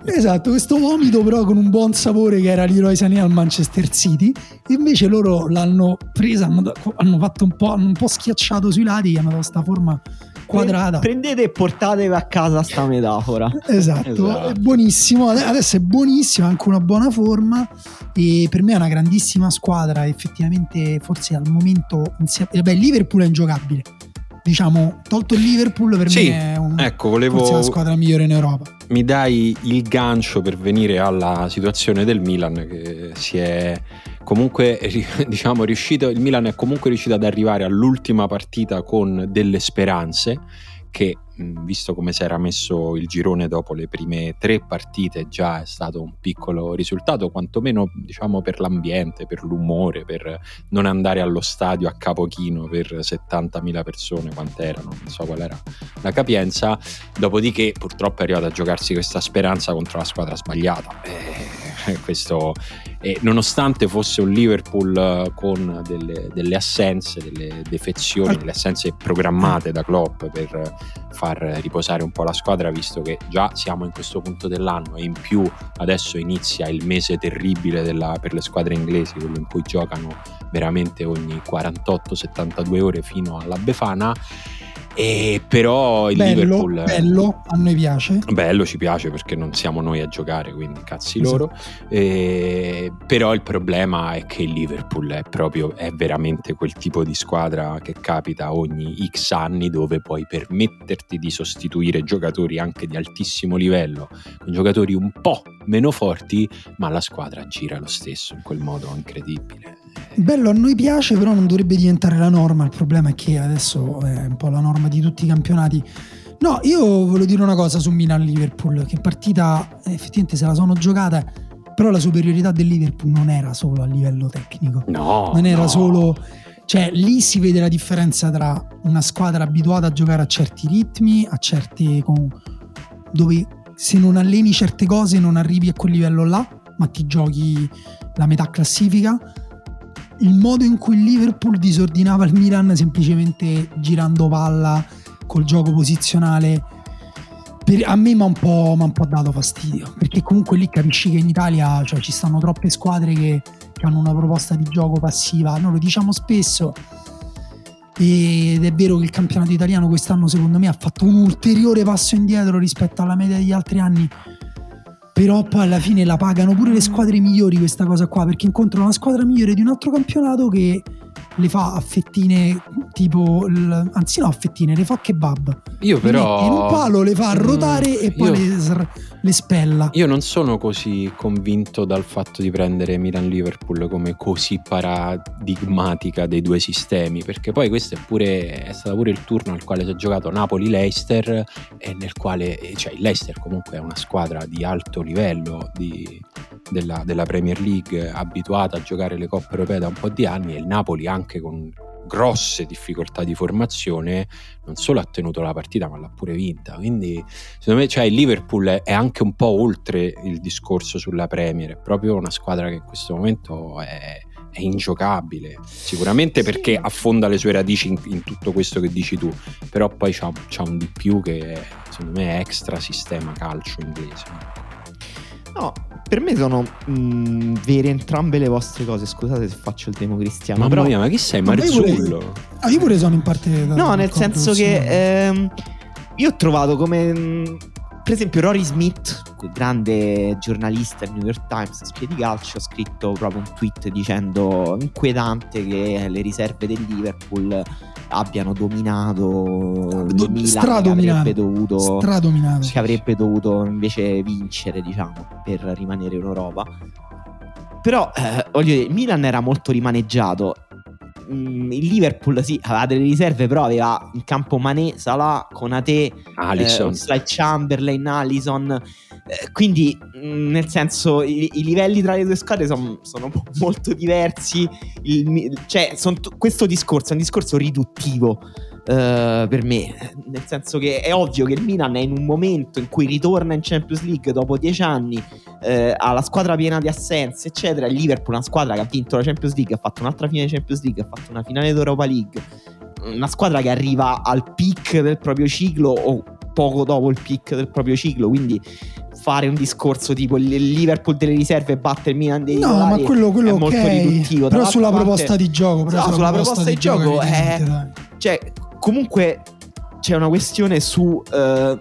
Esatto, questo vomito però con un buon sapore che era Leroy Sané al Manchester City. Invece loro l'hanno presa, hanno, fatto un po', hanno un po' schiacciato sui lati, hanno dato sta forma quadrata. Prendete e portatevi a casa sta metafora. Esatto, Esatto. è buonissimo. Ade- Adesso è buonissimo, ha anche una buona forma. E per me è una grandissima squadra. Effettivamente, forse al momento, insieme, eh beh, il Liverpool è ingiocabile. Diciamo, tolto il Liverpool, per Sì, me è un, Ecco, forse la volevo. squadra migliore in Europa. Mi dai il gancio per venire alla situazione del Milan che si è comunque diciamo riuscito. Il Milan è comunque riuscito ad arrivare all'ultima partita con delle speranze. Che visto come si era messo il girone dopo le prime tre partite, già è stato un piccolo risultato, quantomeno diciamo per l'ambiente, per l'umore, per non andare allo stadio a capochino per 70.000 persone, quante erano, non so qual era la capienza. Dopodiché, purtroppo, è arrivato a giocarsi questa speranza contro la squadra sbagliata. Eh, questo, eh, nonostante fosse un Liverpool eh, con delle, delle assenze, delle defezioni, delle assenze programmate da Klopp per far riposare un po' la squadra, visto che già siamo in questo punto dell'anno e in più adesso inizia il mese terribile della- per le squadre inglesi, quello in cui giocano veramente ogni 48-72 ore fino alla Befana. E però il bello, Liverpool bello, a noi piace. Bello, ci piace perché non siamo noi a giocare, quindi cazzi Esatto. loro. Eh, però il problema è che il Liverpool è proprio, è veramente quel tipo di squadra che capita ogni X anni dove puoi permetterti di sostituire giocatori anche di altissimo livello con giocatori un po' meno forti, ma la squadra gira lo stesso in quel modo incredibile. Bello, a noi piace, però non dovrebbe diventare la norma. Il problema è che adesso è un po' la norma di tutti i campionati. No, io volevo dire una cosa su Milan-Liverpool, che partita eh, effettivamente se la sono giocata, però la superiorità del Liverpool non era solo a livello tecnico. No, non era no. solo... Cioè, lì si vede la differenza tra una squadra abituata a giocare a certi ritmi, a certe... con- dove se non alleni certe cose non arrivi a quel livello là, ma ti giochi la metà classifica. Il modo in cui il Liverpool disordinava il Milan semplicemente girando palla col gioco posizionale per- a me mi ha un, po', dato fastidio perché comunque lì capisci che in Italia cioè, ci stanno troppe squadre che, che hanno una proposta di gioco passiva noi lo diciamo spesso ed è vero che il campionato italiano quest'anno secondo me ha fatto un ulteriore passo indietro rispetto alla media degli altri anni però poi alla fine la pagano pure le squadre migliori questa cosa qua perché incontrano una squadra migliore di un altro campionato che le fa a fettine tipo il- anzi no a fettine le fa kebab. Io però... in un palo le fa Mm, rotare e poi io- le, sr- le spella. Io non sono così convinto dal fatto di prendere Milan-Liverpool come così paradigmatica dei due sistemi, perché poi questo è pure è stato pure il turno al quale si è giocato Napoli-Leicester e nel quale cioè il Leicester comunque è una squadra di alto livello di- della, della Premier League abituata a giocare le coppe europee da un po' di anni e il Napoli anche con grosse difficoltà di formazione non solo ha tenuto la partita ma l'ha pure vinta quindi secondo me cioè, il Liverpool è, anche un po' oltre il discorso sulla Premier, è proprio una squadra che in questo momento è, è ingiocabile, sicuramente Sì. perché affonda le sue radici in, in tutto questo che dici tu, però poi c'ha, c'ha un di più che secondo me è extra sistema calcio inglese. No, per me sono mh, vere entrambe le vostre cose. Scusate se faccio il democristiano. Mamma però... mia, ma chi sei Ma io Marzullo? Ah, io pure sono in parte No, nel senso che ehm, io ho trovato come mh, per esempio Rory Smith, grande giornalista del New York Times, spiedi calcio, ha scritto proprio un tweet dicendo inquietante che le riserve del Liverpool abbiano dominato il Do- Milan che stradominato. avrebbe dovuto stradominato che avrebbe dovuto invece vincere, diciamo, per rimanere in Europa. Però, eh, voglio dire, il Milan era molto rimaneggiato. Mh, il Liverpool sì, aveva delle riserve, però aveva in campo Mané, Salah, Conate, Alisson. eh, Slide Chamberlain, Allison. Eh, quindi, mh, nel senso, i, i livelli tra le due squadre son- sono mo- molto diversi. Il cioè, son t- questo discorso è un discorso riduttivo. Eh, per me, nel senso che è ovvio che il Milan è in un momento in cui ritorna in Champions League dopo dieci anni, eh, ha la squadra piena di assenze, eccetera. Il Liverpool, una squadra che ha vinto la Champions League, ha fatto un'altra finale di Champions League, ha fatto una finale d'Europa League. Una squadra che arriva al peak del proprio ciclo o poco dopo il peak del proprio ciclo. Quindi fare un discorso tipo il Liverpool delle riserve batte il Milan dei No, ma quello, quello è ok. molto riduttivo. Però sulla parte- proposta di gioco, però No, sulla proposta di gioco, eh, dai. Cioè, comunque c'è una questione su eh,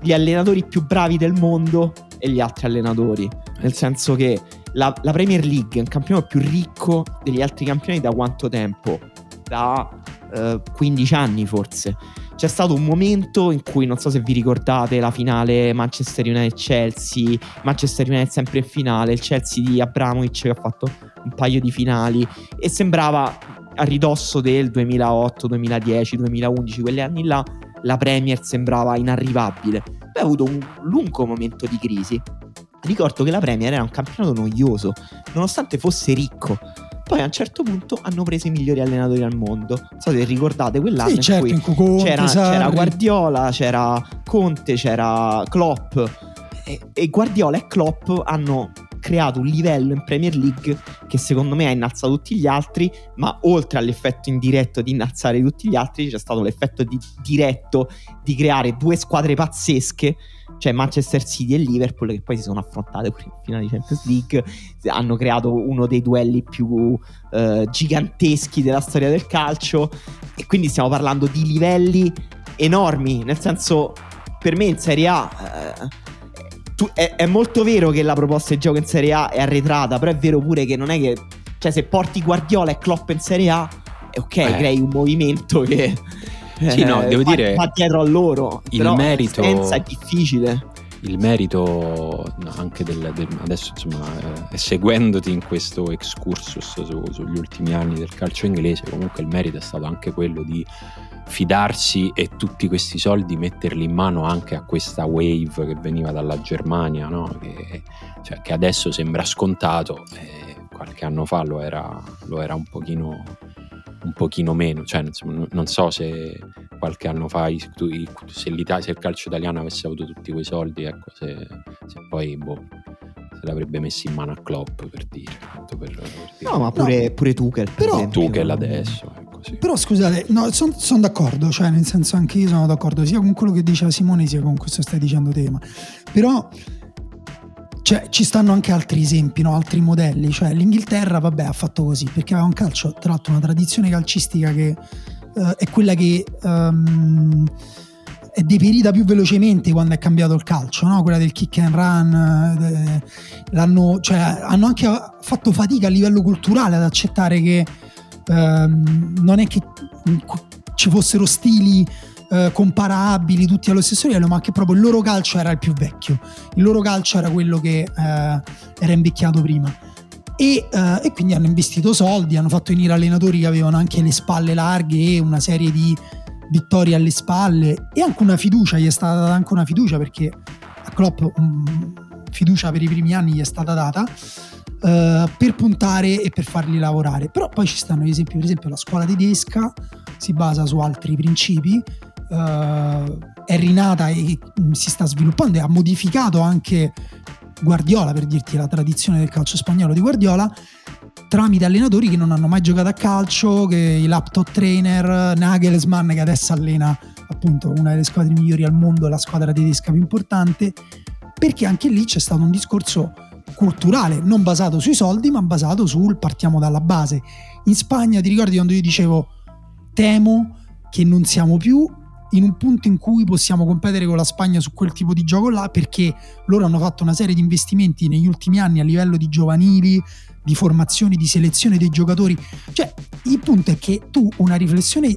gli allenatori più bravi del mondo e gli altri allenatori. Nel senso che la, la Premier League è un campionato più ricco degli altri campioni da quanto tempo? Da eh, 15 anni forse. C'è stato un momento in cui, non so se vi ricordate, la finale Manchester United-Chelsea, Manchester United sempre in finale, il Chelsea di Abramovic che ha fatatu un paio di finali e sembrava a ridosso del 2008, 2010, 2011, quegli anni là, la Premier sembrava inarrivabile. Poi ha avuto un lungo momento di crisi. Ricordo che la Premier era un campionato noioso, nonostante fosse ricco. Poi a un certo punto hanno preso i migliori allenatori al mondo. Non so se ricordate quell'anno Sì, certo, in cui Conte, c'era, c'era Guardiola, c'era Conte, c'era Klopp. E, e Guardiola e Klopp hanno creato un livello in Premier League che secondo me ha innalzato tutti gli altri, ma oltre all'effetto indiretto di innalzare tutti gli altri, c'è stato l'effetto di- diretto di creare due squadre pazzesche, cioè Manchester City e Liverpool, che poi si sono affrontate pure in finale di Champions League, hanno creato uno dei duelli più eh, giganteschi della storia del calcio, e quindi stiamo parlando di livelli enormi, nel senso, per me in Serie A... eh, tu- è, è molto vero che la proposta di gioco in Serie A è arretrata, però è vero pure che non è che. Cioè, se porti Guardiola e Klopp in Serie A, è ok, Eh. crei un movimento che. Sì, no, devo va, dire, va dietro a loro. il merito- senza è difficile. Il merito anche del, del- adesso insomma eh, seguendoti in questo excursus su- sugli ultimi anni del calcio inglese comunque il merito è stato anche quello di fidarsi e tutti questi soldi metterli in mano anche a questa wave che veniva dalla Germania no? che, cioè, che adesso sembra scontato e qualche anno fa lo era, lo era un pochino un pochino meno cioè insomma, non so se qualche anno fa se, l'Italia, se il calcio italiano avesse avuto tutti quei soldi, ecco, se, se poi boh, se l'avrebbe messi in mano a Klopp per dire. tanto per- per dire. No, ma pure, pure Tuchel. per Però-. Tuchel adesso, ecco, sì. Però scusate, no, sono d'accordo, cioè nel senso anche io sono d'accordo sia con quello che diceva Simone sia con questo che stai dicendo te, ma però cioè, ci stanno anche altri esempi, no? altri modelli, cioè l'Inghilterra vabbè ha fatto così perché aveva un calcio, tra l'altro una tradizione calcistica che eh, è quella che ehm, è deperita più velocemente quando è cambiato il calcio, no? quella del kick and run, eh, l'hanno, cioè, hanno anche fatto fatica a livello culturale ad accettare che ehm, non è che ci fossero stili eh, comparabili tutti allo stesso livello, ma che proprio il loro calcio era il più vecchio, il loro calcio era quello che eh, era invecchiato prima. E, eh, e quindi hanno investito soldi, hanno fatto venire allenatori che avevano anche le spalle larghe e una serie di vittorie alle spalle e anche una fiducia, gli è stata data anche una fiducia perché a Klopp mm, fiducia per i primi anni gli è stata data eh, per puntare e per farli lavorare. Però poi ci stanno gli esempi, per esempio la scuola tedesca si basa su altri principi, eh, è rinata e si sta sviluppando e ha modificato anche Guardiola, per dirti la tradizione del calcio spagnolo di Guardiola, tramite allenatori che non hanno mai giocato a calcio, che i laptop trainer, Nagelsmann che adesso allena appunto una delle squadre migliori al mondo, la squadra tedesca più importante, perché anche lì c'è stato un discorso culturale, non basato sui soldi, ma basato sul partiamo dalla base. In Spagna ti ricordi quando io dicevo temo che non siamo più in un punto in cui possiamo competere con la Spagna su quel tipo di gioco là perché loro hanno fatto una serie di investimenti negli ultimi anni a livello di giovanili, di formazione, di selezione dei giocatori. Cioè, il punto è che tu una riflessione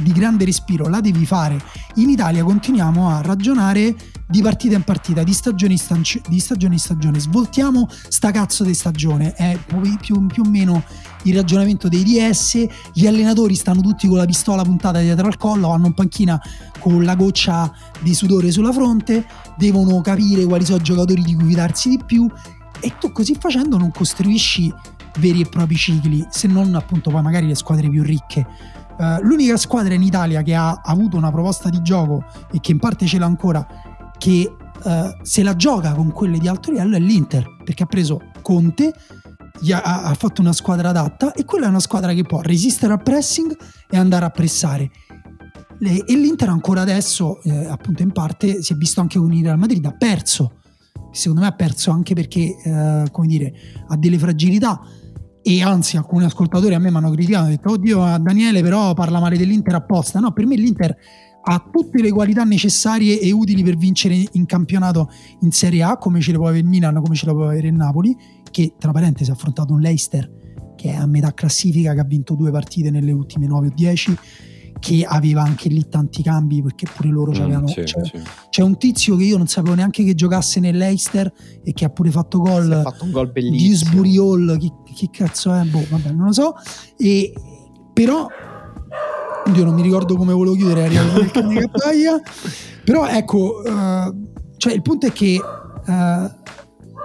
di grande respiro, la devi fare. In Italia continuiamo a ragionare di partita in partita, di stagione in, stanci- di stagione, in stagione. Svoltiamo sta cazzo di stagione. È più, più o meno il ragionamento dei DS. Gli allenatori stanno tutti con la pistola puntata dietro al collo, hanno un panchina con la goccia di sudore sulla fronte, devono capire quali sono i giocatori di cui fidarsi di più. E tu così facendo non costruisci veri e propri cicli, se non appunto poi magari le squadre più ricche. Uh, l'unica squadra in Italia che ha avuto una proposta di gioco e che in parte ce l'ha ancora, che uh, se la gioca con quelle di alto livello è l'Inter, perché ha preso Conte, ha, ha, fatto una squadra adatta e quella è una squadra che può resistere al pressing e andare a pressare. E l'Inter ancora adesso, eh, appunto in parte, si è visto anche con il Real Madrid, ha perso. Secondo me ha perso anche perché, eh, come dire, ha delle fragilità e anzi alcuni ascoltatori a me mi hanno criticato, hanno detto oddio Daniele però parla male dell'Inter apposta, no per me l'Inter ha tutte le qualità necessarie e utili per vincere in campionato in Serie A come ce le può avere il Milan, come ce le può avere il Napoli che tra parentesi ha affrontato un Leicester che è a metà classifica, che ha vinto due partite nelle ultime 9 o 10 che aveva anche lì tanti cambi perché pure loro mm, c'avevano sì, c'è, sì. c'è, un tizio che io non sapevo neanche che giocasse nell'Eister e che ha pure fatto gol ha fatto un gol bellissimo. Disbury Hall chi, chi, cazzo è? Boh vabbè non lo so. E, però oddio non mi ricordo come volevo chiudere arrivato il cane che però ecco uh, cioè il punto è che uh,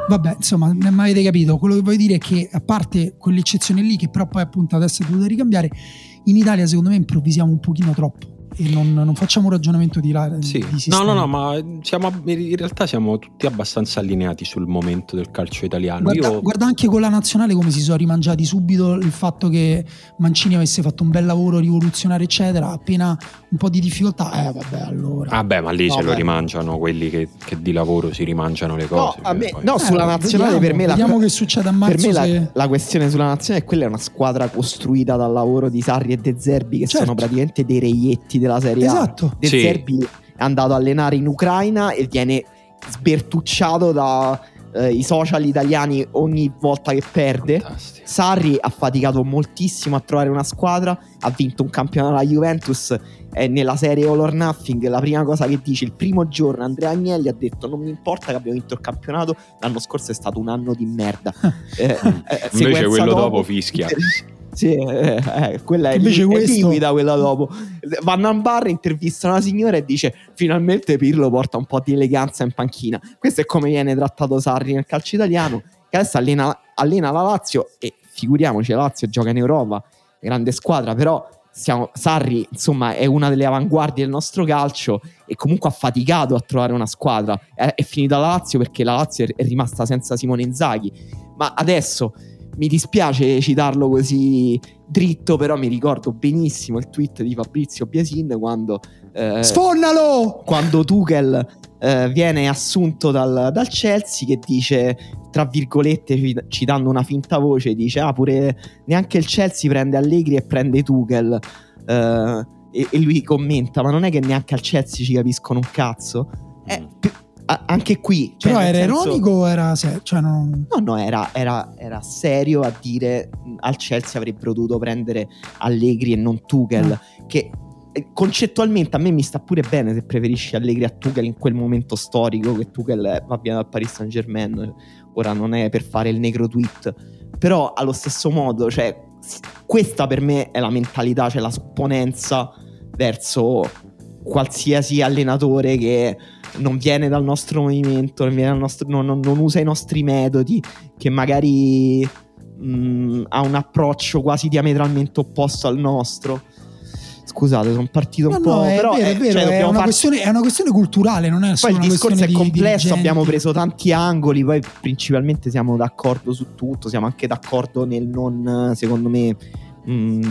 vabbè insomma mi avete capito. Quello che voglio dire è che a parte quell'eccezione lì che però poi appunto adesso è dovuta ricambiare in Italia secondo me improvvisiamo un pochino troppo e non, non facciamo un ragionamento di, la, sì. di No, no, no, ma siamo, in realtà siamo tutti abbastanza allineati sul momento del calcio italiano. Guarda, Io... guarda anche con la nazionale come si sono rimangiati subito il fatto che Mancini avesse fatto un bel lavoro rivoluzionario, eccetera. Appena un po' di difficoltà, eh vabbè, allora. Vabbè, ah ma lì no, se beh. lo rimangiano quelli che, che, di lavoro si rimangiano le cose. No, me, no sulla eh, nazionale vediamo, per me vediamo la, che succede a marzo. Per me se... la, la, questione sulla nazionale è quella è una squadra costruita dal lavoro di Sarri e De Zerbi, che certo. sono praticamente dei reietti della Serie A. Esatto. De sì. Zerbi è andato a allenare in Ucraina e viene sbertucciato dai eh, social italiani ogni volta che perde. Fantastico. Sarri ha faticato moltissimo a trovare una squadra, ha vinto un campionato alla Juventus è nella serie All or Nothing. La prima cosa che dice il primo giorno Andrea Agnelli ha detto non mi importa che abbiamo vinto il campionato, l'anno scorso è stato un anno di merda. eh, eh, Invece quello dopo, dopo fischia. Sì, eh, eh, quella è, Invece li- questo... è liquida quella dopo. Vanno al bar, intervistano la signora e dice finalmente Pirlo porta un po' di eleganza in panchina. Questo è come viene trattato Sarri nel calcio italiano, che adesso allena, allena la Lazio e figuriamoci, la Lazio gioca in Europa, grande squadra, però siamo, Sarri insomma è una delle avanguardie del nostro calcio e comunque ha faticato a trovare una squadra. È, è finita la Lazio perché la Lazio è, è rimasta senza Simone Inzaghi, ma adesso mi dispiace citarlo così dritto, però mi ricordo benissimo il tweet di Fabrizio Biasin quando... Eh, Sfonnalo! Quando Tuchel eh, viene assunto dal, dal, Chelsea che dice, tra virgolette, citando una finta voce, dice, ah pure neanche il Chelsea prende Allegri e prende Tuchel. Eh, e, e, lui commenta, ma non è che neanche al Chelsea ci capiscono un cazzo? Eh, mm anche qui. Cioè, Però era senso, ironico o era serio? Cioè non... No, no, era, era, era, serio a dire al Chelsea avrebbero dovuto prendere Allegri e non Tuchel. Mm. Che eh, concettualmente a me mi sta pure bene se preferisci Allegri a Tuchel in quel momento storico che Tuchel va via dal Paris Saint Germain. Ora non è per fare il negro tweet. Però allo stesso modo, cioè, questa per me è la mentalità, cioè la supponenza verso qualsiasi allenatore che non viene dal nostro movimento, non, dal nostro, non, non, non usa i nostri metodi, che magari mh, mm, ha un approccio quasi diametralmente opposto al nostro. Scusate, sono partito un no, po'. No, è però vero, è, vero, cioè, è, una far... questione, è, una questione, culturale, non è solo Poi il discorso è complesso, abbiamo preso tanti angoli, poi principalmente siamo d'accordo su tutto, siamo anche d'accordo nel non, secondo me, mh, mm,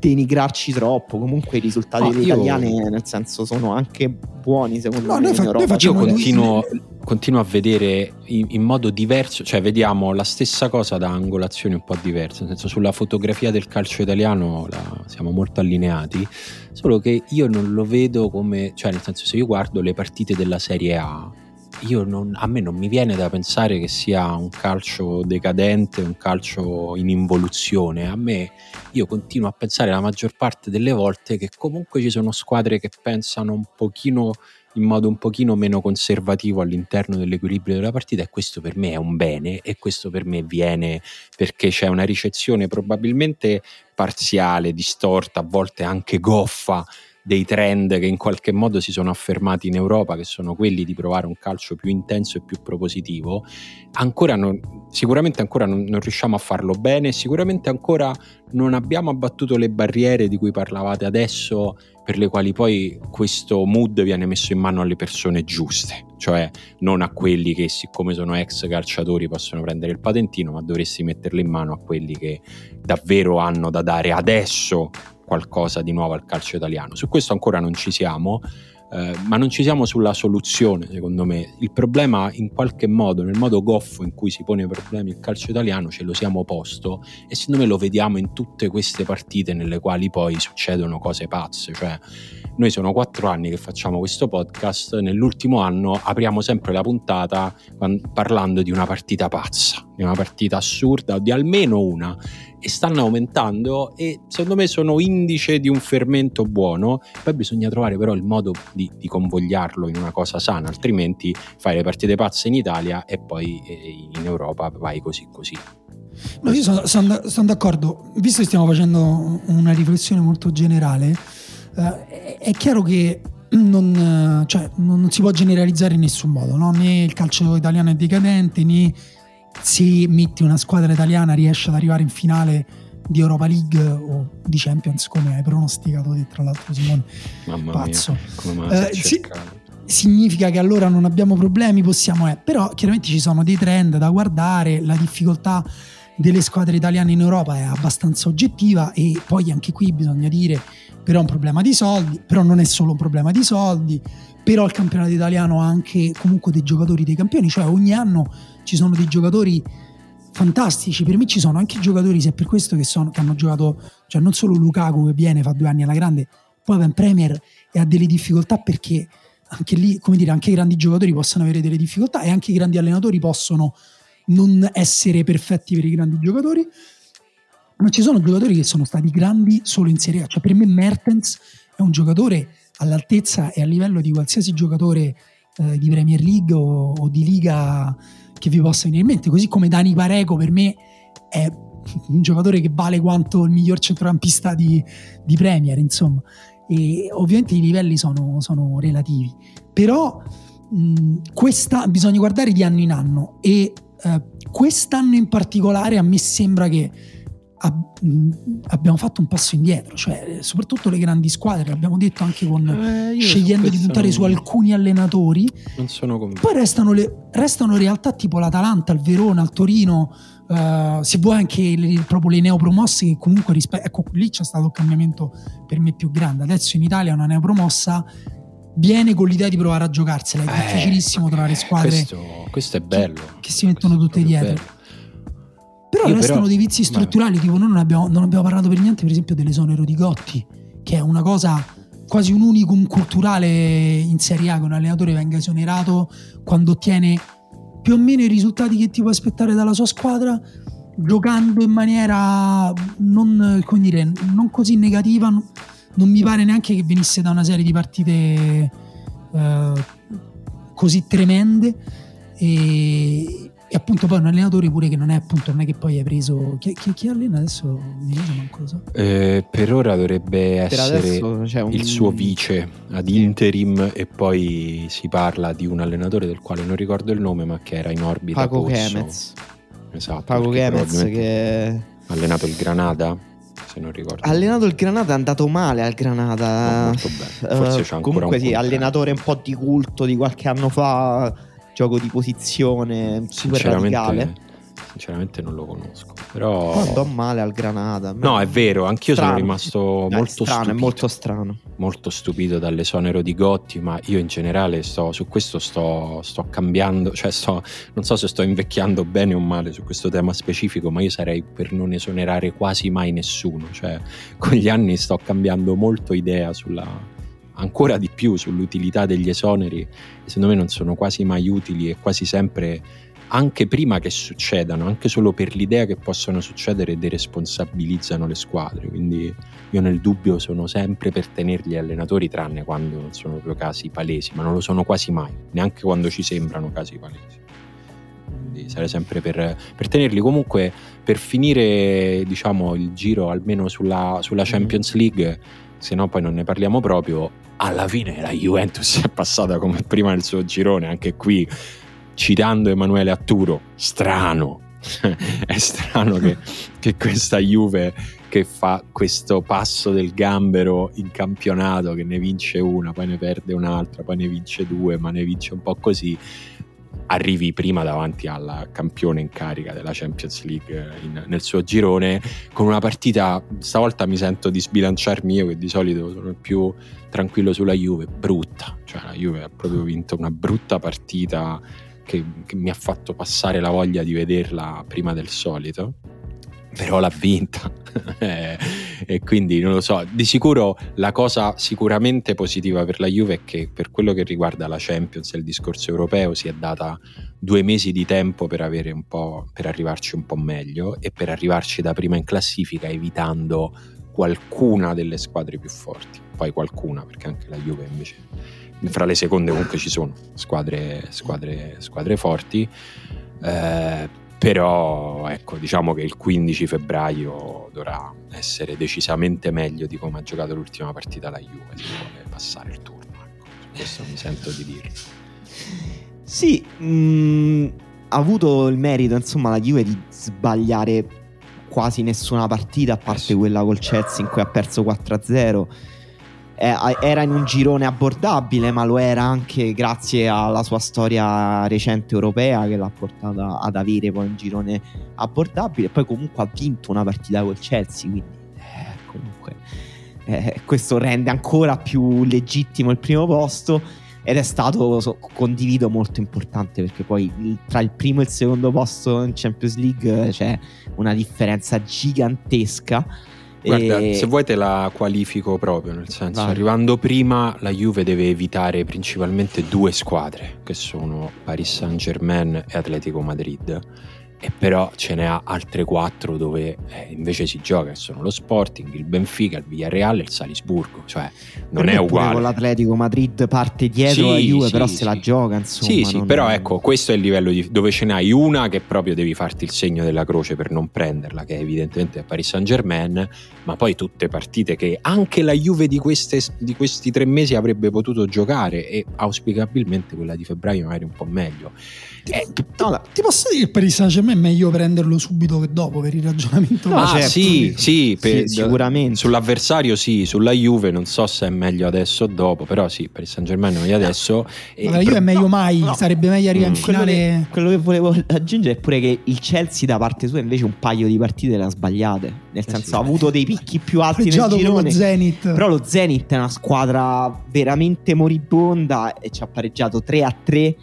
denigrarci troppo. Comunque i risultati no, degli io... italiani, nel senso, sono anche buoni secondo no, me. Fa- io continuo, continuo, a vedere in, in, modo diverso, cioè vediamo la stessa cosa da angolazioni un po' diverse. Nel senso, sulla fotografia del calcio italiano la, siamo molto allineati, solo che io non lo vedo come, cioè nel senso, se io guardo le partite della Serie A non, a me non mi viene da pensare che sia un calcio decadente, un calcio in involuzione. A me io continuo a pensare la maggior parte delle volte che comunque ci sono squadre che pensano un pochino in modo un pochino meno conservativo all'interno dell'equilibrio della partita e questo per me è un bene e questo per me viene perché c'è una ricezione probabilmente parziale, distorta, a volte anche goffa dei trend che in qualche modo si sono affermati in Europa, che sono quelli di provare un calcio più intenso e più propositivo, ancora non, sicuramente ancora non, non, riusciamo a farlo bene, sicuramente ancora non abbiamo abbattuto le barriere di cui parlavate adesso, per le quali poi questo mood viene messo in mano alle persone giuste, cioè non a quelli che siccome sono ex calciatori possono prendere il patentino, ma dovresti metterlo in mano a quelli che davvero hanno da dare adesso qualcosa di nuovo al calcio italiano. Su questo ancora non ci siamo, eh, ma non ci siamo sulla soluzione, secondo me. Il problema, in qualche modo, nel modo goffo in cui si pone i problemi il calcio italiano, ce lo siamo posto e secondo me lo vediamo in tutte queste partite nelle quali poi succedono cose pazze. Cioè, noi sono quattro anni che facciamo questo podcast, nell'ultimo anno apriamo sempre la puntata parlando di una partita pazza, di una partita assurda, o di almeno una e stanno aumentando e secondo me sono indice di un fermento buono. Poi bisogna trovare però il modo di, di convogliarlo in una cosa sana, altrimenti fai le partite pazze in Italia e poi eh, in Europa vai così così. No, io sono, sono, sono, d'accordo, visto che stiamo facendo una riflessione molto generale, eh, è chiaro che non, cioè, non, si può generalizzare in nessun modo, no? né il calcio italiano è decadente, né se metti una squadra italiana riesce ad arrivare in finale di Europa League o di Champions come hai pronosticato te tra l'altro Simone. Mamma pazzo. mia, eh, si, significa che allora non abbiamo problemi possiamo eh. però chiaramente ci sono dei trend da guardare la difficoltà delle squadre italiane in Europa è abbastanza oggettiva e poi anche qui bisogna dire però è un problema di soldi però non è solo un problema di soldi però il campionato italiano ha anche comunque dei giocatori dei campioni cioè ogni anno ci sono dei giocatori fantastici. Per me ci sono anche giocatori, se per questo che, sono, che hanno giocato, cioè non solo Lukaku che viene, fa due anni alla grande, poi va in Premier e ha delle difficoltà perché anche lì, come dire, anche i grandi giocatori possono avere delle difficoltà e anche i grandi allenatori possono non essere perfetti per i grandi giocatori. Ma ci sono giocatori che sono stati grandi solo in Serie A. Cioè, per me Mertens è un giocatore all'altezza e a livello di qualsiasi giocatore eh, di Premier League o, o di Liga che vi possa venire in mente, così come Dani Pareco per me è un giocatore che vale quanto il miglior centrocampista di, di Premier, insomma. E ovviamente i livelli sono, sono relativi, però mh, questa, bisogna guardare di anno in anno e eh, quest'anno in particolare a me sembra che abbiamo fatto un passo indietro, cioè soprattutto le grandi squadre, l'abbiamo detto anche con eh, scegliendo di puntare non... su alcuni allenatori. Non sono convinto. Poi restano, le, restano realtà tipo l'Atalanta, il Verona, il Torino, uh, se vuoi anche le, proprio le neopromosse che comunque rispetto ecco lì c'è stato il cambiamento per me più grande. Adesso in Italia una neopromossa viene con l'idea di provare a giocarsela, è eh, difficilissimo trovare squadre questo, questo è bello. Che, che si mettono tutte dietro. Bello. Però Io restano però, dei vizi strutturali, beh. tipo noi non abbiamo, non abbiamo, parlato per niente per esempio dell'esonero di Gotti, che è una cosa quasi un unicum culturale in Serie A che un allenatore venga esonerato quando ottiene più o meno i risultati che ti puoi aspettare dalla sua squadra giocando in maniera non, dire, non così negativa non, non, mi pare neanche che venisse da una serie di partite eh, così tremende e, e appunto poi un allenatore pure che non è appunto non è che poi hai preso chi, chi, chi allena adesso mi manco so. eh, per ora dovrebbe per essere un... il suo vice ad interim e poi si parla di un allenatore del quale non ricordo il nome ma che era in orbita Paco Chemez esatto Paco Chemez che ha allenato il Granada se non ricordo. Ha allenato il Granada, è andato male al Granada. No, molto bene. Forse uh, c'è ancora Comunque un sì, allenatore un po' di culto di qualche anno fa gioco di posizione super radicale. Sinceramente non lo conosco. Però. Andò male al Granada. No, è vero, anch'io strano. sono rimasto Dai, molto strano, stupito. È molto strano. Molto stupito dall'esonero di Gotti, ma io in generale sto, su questo sto, sto cambiando, cioè sto, non so se sto invecchiando bene o male su questo tema specifico, ma io sarei per non esonerare quasi mai nessuno. Cioè, con gli anni sto cambiando molto idea sulla ancora di più sull'utilità degli esoneri, secondo me non sono quasi mai utili e quasi sempre anche prima che succedano, anche solo per l'idea che possono succedere, deresponsabilizzano le squadre. Quindi io nel dubbio sono sempre per tenerli allenatori, tranne quando non sono proprio casi palesi, ma non lo sono quasi mai, neanche quando ci sembrano casi palesi. Quindi sarei sempre per, per tenerli. Comunque, per finire diciamo, il giro almeno sulla, sulla mm-hmm. Champions League, se no poi non ne parliamo proprio, alla fine la Juventus è passata come prima nel suo girone, anche qui citando Emanuele Atturo, strano, è strano che, che, questa Juve che fa questo passo del gambero in campionato, che ne vince una, poi ne perde un'altra, poi ne vince due, ma ne vince un po' così, arrivi prima davanti al campione in carica della Champions League in, nel suo girone con una partita, stavolta mi sento di sbilanciarmi io che di solito sono più tranquillo sulla Juve, brutta, cioè la Juve ha proprio vinto una brutta partita che, che mi ha fatto passare la voglia di vederla prima del solito però l'ha vinta e quindi non lo so di sicuro la cosa sicuramente positiva per la Juve è che per quello che riguarda la Champions e il discorso europeo si è data due mesi di tempo per, un per arrivarci un po' meglio e per arrivarci da prima in classifica evitando qualcuna delle squadre più forti. Poi qualcuna perché anche la Juve invece fra le seconde comunque ci sono squadre, squadre, squadre forti, eh, però ecco, diciamo che il 15 febbraio dovrà essere decisamente meglio di come ha giocato l'ultima partita la Juve, se vuole passare il turno, ecco. questo mi sento di dirlo. Sì, mh, mm, ha avuto il merito insomma la Juve di sbagliare quasi nessuna partita a parte eh quella col Chelsea in cui ha perso 4-0 eh, era in un girone abbordabile, ma lo era anche grazie alla sua storia recente europea che l'ha portata ad avere poi un girone abbordabile. Poi comunque ha vinto una partita col Chelsea, quindi eh, comunque eh, questo rende ancora più legittimo il primo posto ed è stato so, condivido molto importante perché poi il, tra il primo e il secondo posto in Champions League c'è una differenza gigantesca Guarda, e... se vuoi te la qualifico proprio, nel senso, Vai. arrivando prima la Juve deve evitare principalmente due squadre, che sono Paris Saint-Germain e Atletico Madrid e però ce ne ha altre quattro dove eh, invece si gioca, che sono lo Sporting, il Benfica, il Villarreal e il Salisburgo, cioè non è uguale. Con l'Atletico Madrid parte dietro sì, la Juve, sì, però sì. se la gioca, insomma. Sì, sì, però è... ecco, questo è il livello di, dove ce n'hai una che proprio devi farti il segno della croce per non prenderla, che è evidentemente Paris Saint-Germain, ma poi tutte partite che anche la Juve di, queste, di questi tre mesi avrebbe potuto giocare e auspicabilmente quella di febbraio magari un po' meglio. Ti, eh, no, ti posso dire che Paris Saint-Germain è meglio prenderlo subito che dopo per il ragionamento. No, ah, certo. sì, sì, per, sì, sicuramente. Sull'avversario sì, sulla Juve non so se è meglio adesso o dopo, però sì, per il San Germain meglio adesso. No. la Juve è meglio no, mai, no. sarebbe meglio arrivare mm. in finale. Quello che, quello che, volevo aggiungere è pure che il Chelsea da parte sua invece un paio di partite le ha sbagliate, nel eh senso sì. ha avuto dei picchi più alti nel girone. Lo Zenith. Però lo Zenith è una squadra veramente moribonda e ci ha pareggiato 3 a 3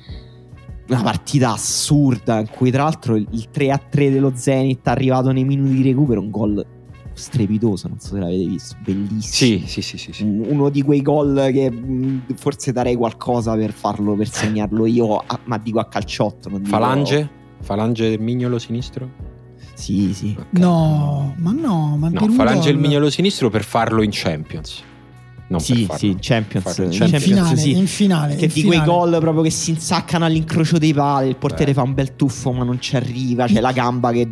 una partita assurda in cui tra l'altro il 3-3 dello Zenit è arrivato nei minuti di recupero, un gol strepitoso, non so se l'avete visto, bellissimo. Sì, sì, sì, sì, sì. Uno di quei gol che mh, forse darei qualcosa per farlo, per segnarlo io, a, ma dico a calciotto. Dico... Falange? Falange del mignolo sinistro? Sì, sì. Okay. No, ma no, ma no, falange il mignolo sinistro per farlo in Champions. Non sì, sì, Champions, in Champions, finale, sì. in finale. Che in di finale. quei gol proprio che si insaccano all'incrocio dei pali, il portiere Beh. fa un bel tuffo ma non ci arriva, c'è la gamba che,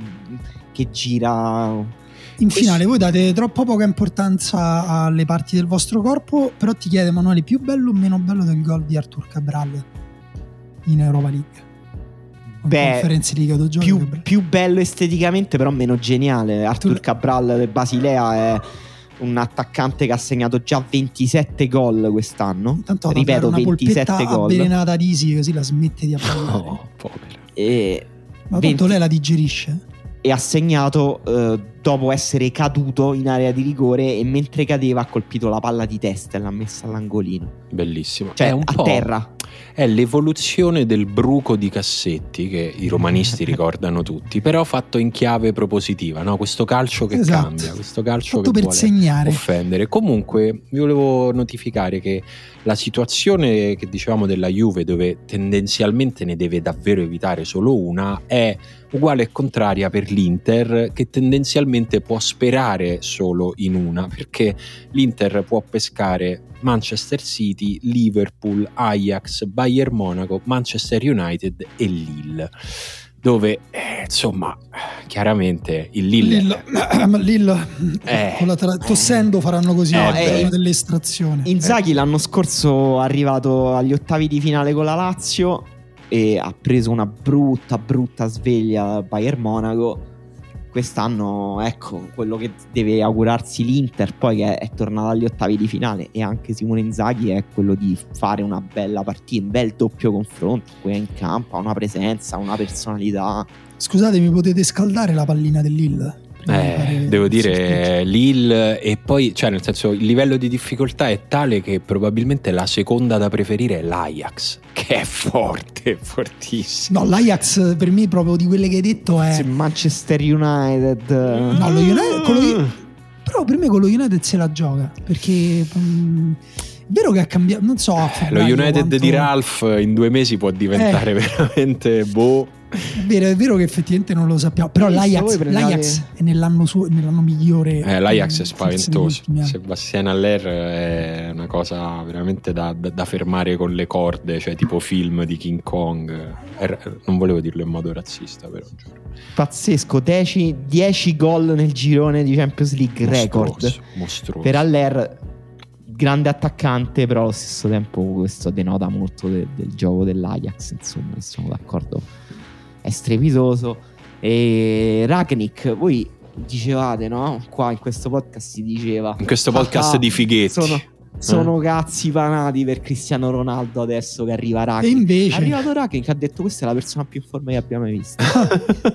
che gira. In finale voi date troppo poca importanza alle parti del vostro corpo, però ti chiede Emanuele, più bello o meno bello del gol di Artur Cabral in Europa League? Beh, più, più, bello esteticamente, però meno geniale. Artur Cabral del Basilea è un attaccante che ha segnato già 27 gol quest'anno. Intanto Ripeto, una 27 gol. avvelenata di Easy così la smette di appellare. Oh, povera. E Ma 20... tanto lei la digerisce. E ha segnato eh, dopo essere caduto in area di rigore e mentre cadeva ha colpito la palla di testa e l'ha messa all'angolino. Bellissimo. Cioè, a terra. è l'evoluzione del bruco di Cassetti che i romanisti ricordano tutti, però fatto in chiave propositiva, no? questo calcio che Esatto. cambia, questo calcio Fatto che per vuole segnare. offendere. Comunque vi volevo notificare che la situazione che dicevamo della Juve dove tendenzialmente ne deve davvero evitare solo una è uguale e contraria per l'Inter che tendenzialmente può sperare solo in una perché l'Inter può pescare Manchester City, Liverpool, Ajax, Bayern Monaco, Manchester United e Lille dove eh, insomma chiaramente il Lille, Lillo, Lillo Eh. con la tra- tossendo faranno così, Eh, beh. dell'estrazione. Inzaghi l'anno scorso è arrivato agli ottavi di finale con la Lazio e ha preso una brutta, brutta sveglia Bayern Monaco. Quest'anno, ecco, quello che deve augurarsi l'Inter poi che è, tornato agli ottavi di finale e anche Simone Inzaghi è quello di fare una bella partita, un bel doppio confronto, poi è in campo, ha una presenza, una personalità. Scusate, mi potete scaldare la pallina del Lille? Prima di Eh, fare devo dire Lille e poi, cioè nel senso, il livello di difficoltà è tale che probabilmente la seconda da preferire è l'Ajax, che è forte, fortissimo. No, l'Ajax per me proprio di quelle che hai detto è... Manchester United... No, lo United- con lo- Però per me con lo United se la gioca, perché... mm, è vero che ha cambiato, non so... Eh, Lo United quanto- di Ralph in due mesi può diventare veramente boh. È vero, è vero che effettivamente non lo sappiamo, però Visto, l'Ajax, voi prendete- l'Ajax è nell'anno, suo, nell'anno migliore. Eh, L'Ajax è spaventoso. Sebastien Aller è una cosa veramente da, da- da fermare con le corde, cioè tipo film di King Kong. Er- non volevo dirlo in modo razzista, però giuro. Pazzesco, 10 gol nel girone di Champions League record. Mostruoso, mostruoso. Per Aller, grande attaccante, però allo stesso tempo questo denota molto de- del gioco dell'Ajax. Insomma, sono d'accordo. È strepitoso. E Ragnik, voi dicevate, no? Qua in questo podcast si diceva. In questo podcast "Ah, di fighetti. Sono, sono cazzi panati per Cristiano Ronaldo adesso che arriva E Ragnik. È invece, arrivato Ragnik che ha detto questa è la persona più in forma che abbiamo mai visto.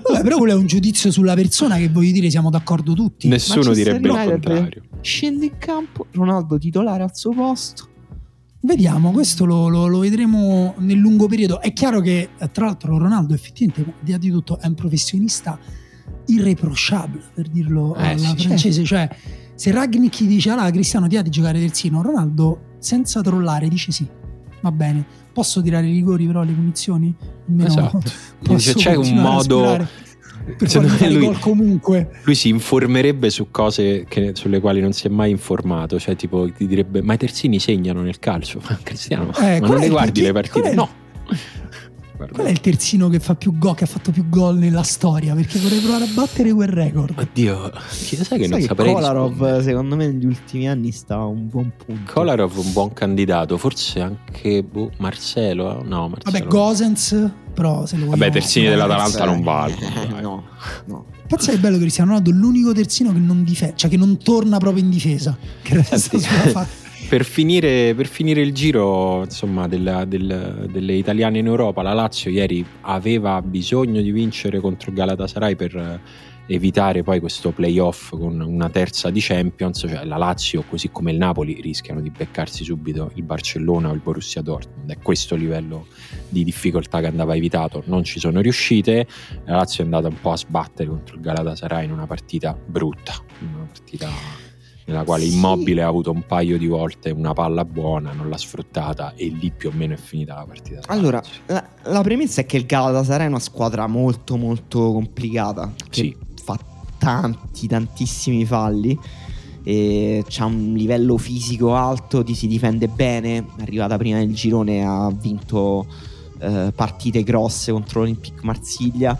Vabbè, però quello è un giudizio sulla persona che voglio dire, siamo d'accordo tutti. Nessuno Manchester direbbe il contrario. Scende in campo, Ronaldo titolare al suo posto. Vediamo, questo lo, lo- lo vedremo nel lungo periodo. È chiaro che, eh, tra l'altro, Ronaldo effettivamente, di di tutto, è un professionista irreprochable, per dirlo Eh, alla sì. francese. Cioè, se Ragnick dice, allora Cristiano ti ha di giocare terzino, Ronaldo, senza trollare, dice sì, va bene. Posso tirare i rigori però alle punizioni? Almeno Esatto. posso Se c'è un modo... Secondo fare me lui- gol comunque. Lui si informerebbe su cose che- sulle quali non si è mai informato, cioè tipo ti direbbe ma i terzini segnano nel calcio, ma Cristiano, Eh, ma non le guardi le partite? No. Guarda. Qual è il terzino che fa più gol, che ha fatto più gol nella storia? Perché vorrei provare a battere quel record. Oddio, chi sai che non Sai che saprei Kolarov rispondere. secondo me negli ultimi anni sta a un buon punto. Kolarov un buon candidato, forse anche boh, Marcelo, eh? no Marcelo. Vabbè, Gosens, però se lo vogliamo... Vabbè, terzini no, dell'Atalanta non valgono. eh, no, no. Pensa che bello Cristiano Ronaldo, l'unico terzino che non difende, cioè che non torna proprio in difesa, che resta sulla fa- Per finire, per finire il giro insomma, della- del- delle italiane in Europa, la Lazio ieri aveva bisogno di vincere contro il Galatasaray per evitare poi questo playoff con una terza di Champions. Cioè la Lazio, così come il Napoli, rischiano di beccarsi subito il Barcellona o il Borussia Dortmund. È questo livello di difficoltà che andava evitato. Non ci sono riuscite. La Lazio è andata un po' a sbattere contro il Galatasaray in una partita brutta, una partita nella quale Sì. Immobile ha avuto un paio di volte una palla buona, non l'ha sfruttata e lì più o meno è finita la partita. Allora, la, la premessa è che il Galatasaray è una squadra molto molto complicata. Che Sì. fa tanti, tantissimi falli. C'ha un livello fisico alto, ti si difende bene. È arrivata prima nel girone, ha vinto eh, partite grosse contro l'Olympique Marsiglia.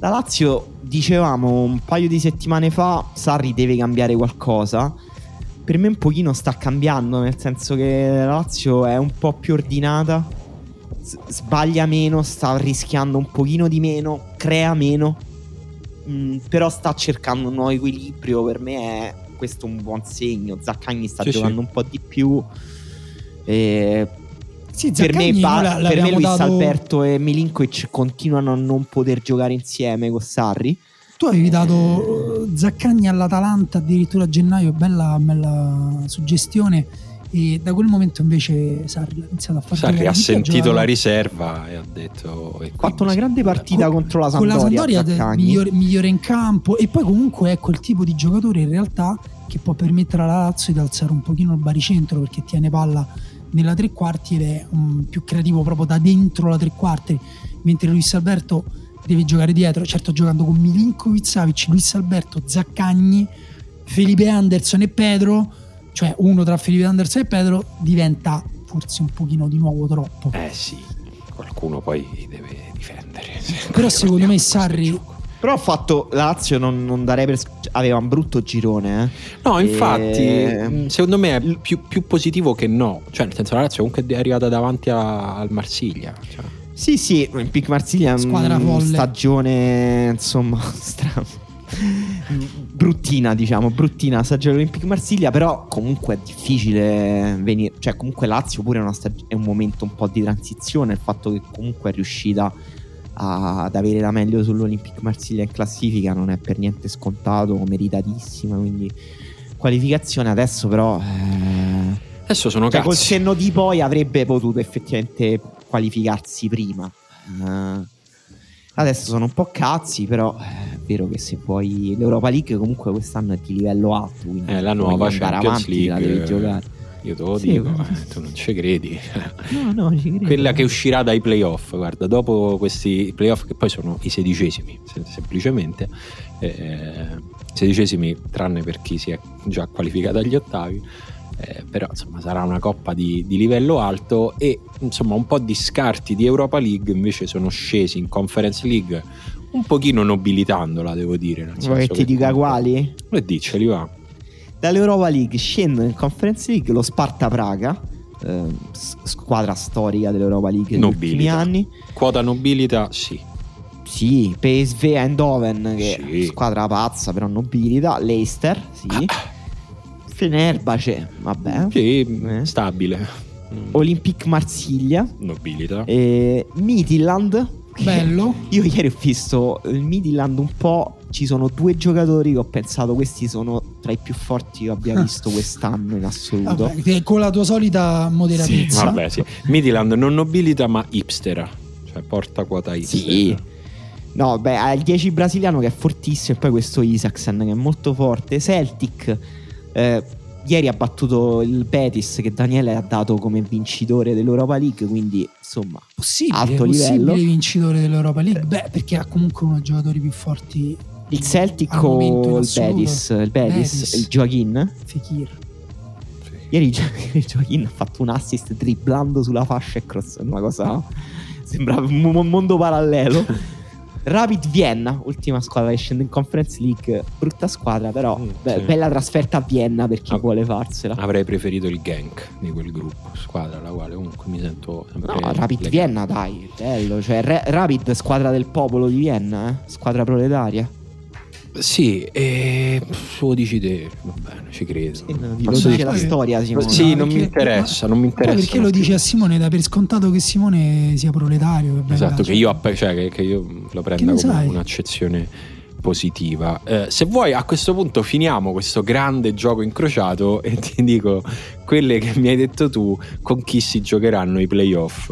La Lazio, dicevamo un paio di settimane fa, Sarri deve cambiare qualcosa. Per me un pochino sta cambiando, nel senso che la Lazio è un po' più ordinata, s- sbaglia meno, sta rischiando un pochino di meno, crea meno, Mm, però sta cercando un nuovo equilibrio. Per me è questo un buon segno. Zaccagni sta Sì, giocando un po' di più. E Sì, per me, ba- per me Luis dato- Alberto e Milinkovic continuano a non poter giocare insieme con Sarri. Tu avevi dato eh, Zaccagni all'Atalanta addirittura a gennaio, bella, bella suggestione. E da quel momento invece Sarri ha iniziato a fare Sarri ha sentito la riserva e ha detto... Ha fatto una grande partita Con- contro la con la Sampdoria. Sampdoria migliore, migliore in campo e poi comunque è quel tipo di giocatore in realtà che può permettere alla Lazio di alzare un pochino il baricentro perché tiene palla nella tre quarti ed è um, più creativo proprio da dentro la tre quarti mentre Luis Alberto deve giocare dietro certo giocando con Milinkovic Savic Luis Alberto Zaccagni Felipe Anderson e Pedro cioè uno tra Felipe Anderson e Pedro diventa forse un pochino di nuovo troppo Eh sì, qualcuno poi deve difendere. Però secondo me Sarri-. Però ha fatto la Lazio non, non darei per aveva un brutto girone, eh. No, infatti, E- mh, secondo me è più, più positivo che no. Cioè, nel senso, la Lazio comunque è arrivata davanti a- al Marsiglia. Cioè. Sì, sì, Olympic Marsiglia è Squadra una folle. stagione, insomma, stra- bruttina, diciamo, bruttina stagione Olympic Marsiglia, però comunque è difficile venire, cioè comunque Lazio pure è, una stag- è un momento un po' di transizione, il fatto che comunque è riuscita a- ad avere la meglio sull'Olympic Marsiglia in classifica non è per niente scontato, meritatissima, quindi qualificazione adesso però... eh, Adesso sono cioè, col cazzi. senno di poi avrebbe potuto effettivamente qualificarsi prima. Eh, adesso sono un po' cazzi, però eh, è vero che se vuoi l'Europa League comunque quest'anno è di livello alto, quindi Eh, la nuova voglio andare Champions avanti la devi League. giocare. Io te lo Sì, dico, eh, tu non ci credi. No, no, ci credo. Quella che uscirà dai playoff, guarda, dopo questi playoff che poi sono i sedicesimi, sem- semplicemente, eh, sedicesimi tranne per chi si è già qualificato agli ottavi, eh, però insomma sarà una coppa di, di livello alto e insomma un po' di scarti di Europa League invece sono scesi in Conference League un pochino nobilitandola, devo dire. Vuoi che ti dica quali? E dicceli va. Dall'Europa League scendono in Conference League lo Sparta Praga, eh, squadra storica dell'Europa League negli ultimi anni. Quota nobilita, sì. Sì, PSV Eindhoven, che è Sì. una squadra pazza, però nobilita. Leicester, sì. Fenerbahce, vabbè. Sì, Eh. stabile. Olympique Marsiglia. Nobilita. E Midland. bello Io ieri ho visto il Midland un po'. Ci sono due giocatori che ho pensato questi sono tra i più forti che abbia visto quest'anno in assoluto. Vabbè, con la tua solita moderatezza Vabbè, sì. Midland non nobilita, ma hipstera. Cioè, porta quota hipster. Sì. No, beh, ha il 10 brasiliano che è fortissimo e poi questo Isaacsen che è molto forte. Celtic, eh, ieri ha battuto il Betis che Daniele ha dato come vincitore dell'Europa League, quindi insomma, possibile, Alto possibile livello. vincitore dell'Europa League beh perché ha comunque uno dei giocatori più forti il Celtic al o il. Betis, il Betis, Betis. il Joaquin. Fekir. Ieri Joaquin ha fatto un assist dribblando sulla fascia e cross, una cosa sembrava un mo- mondo parallelo. Rapid Vienna, ultima squadra che scende in Conference League, brutta squadra, però Mm, be- sì. bella trasferta a Vienna per chi Ah. vuole farsela. Avrei preferito il Genk di quel gruppo, squadra alla quale comunque mi sento sempre No, Rapid legato. Vienna, dai, bello. Cioè, Re- Rapid, squadra del popolo di Vienna, eh? squadra proletaria. Sì, e lo dici te, va bene, ci credo. Sì, no, lo dice dire- la storia, Simone. Sì, No, non mi interessa, non mi interessa. perché lo dici a Simone da per scontato che Simone sia proletario che Esatto, che io, cioè, che, che io lo prenda come sai? un'accezione positiva. Eh, se vuoi, a questo punto finiamo questo grande gioco incrociato e ti dico quelle che mi hai detto tu con chi si giocheranno i playoff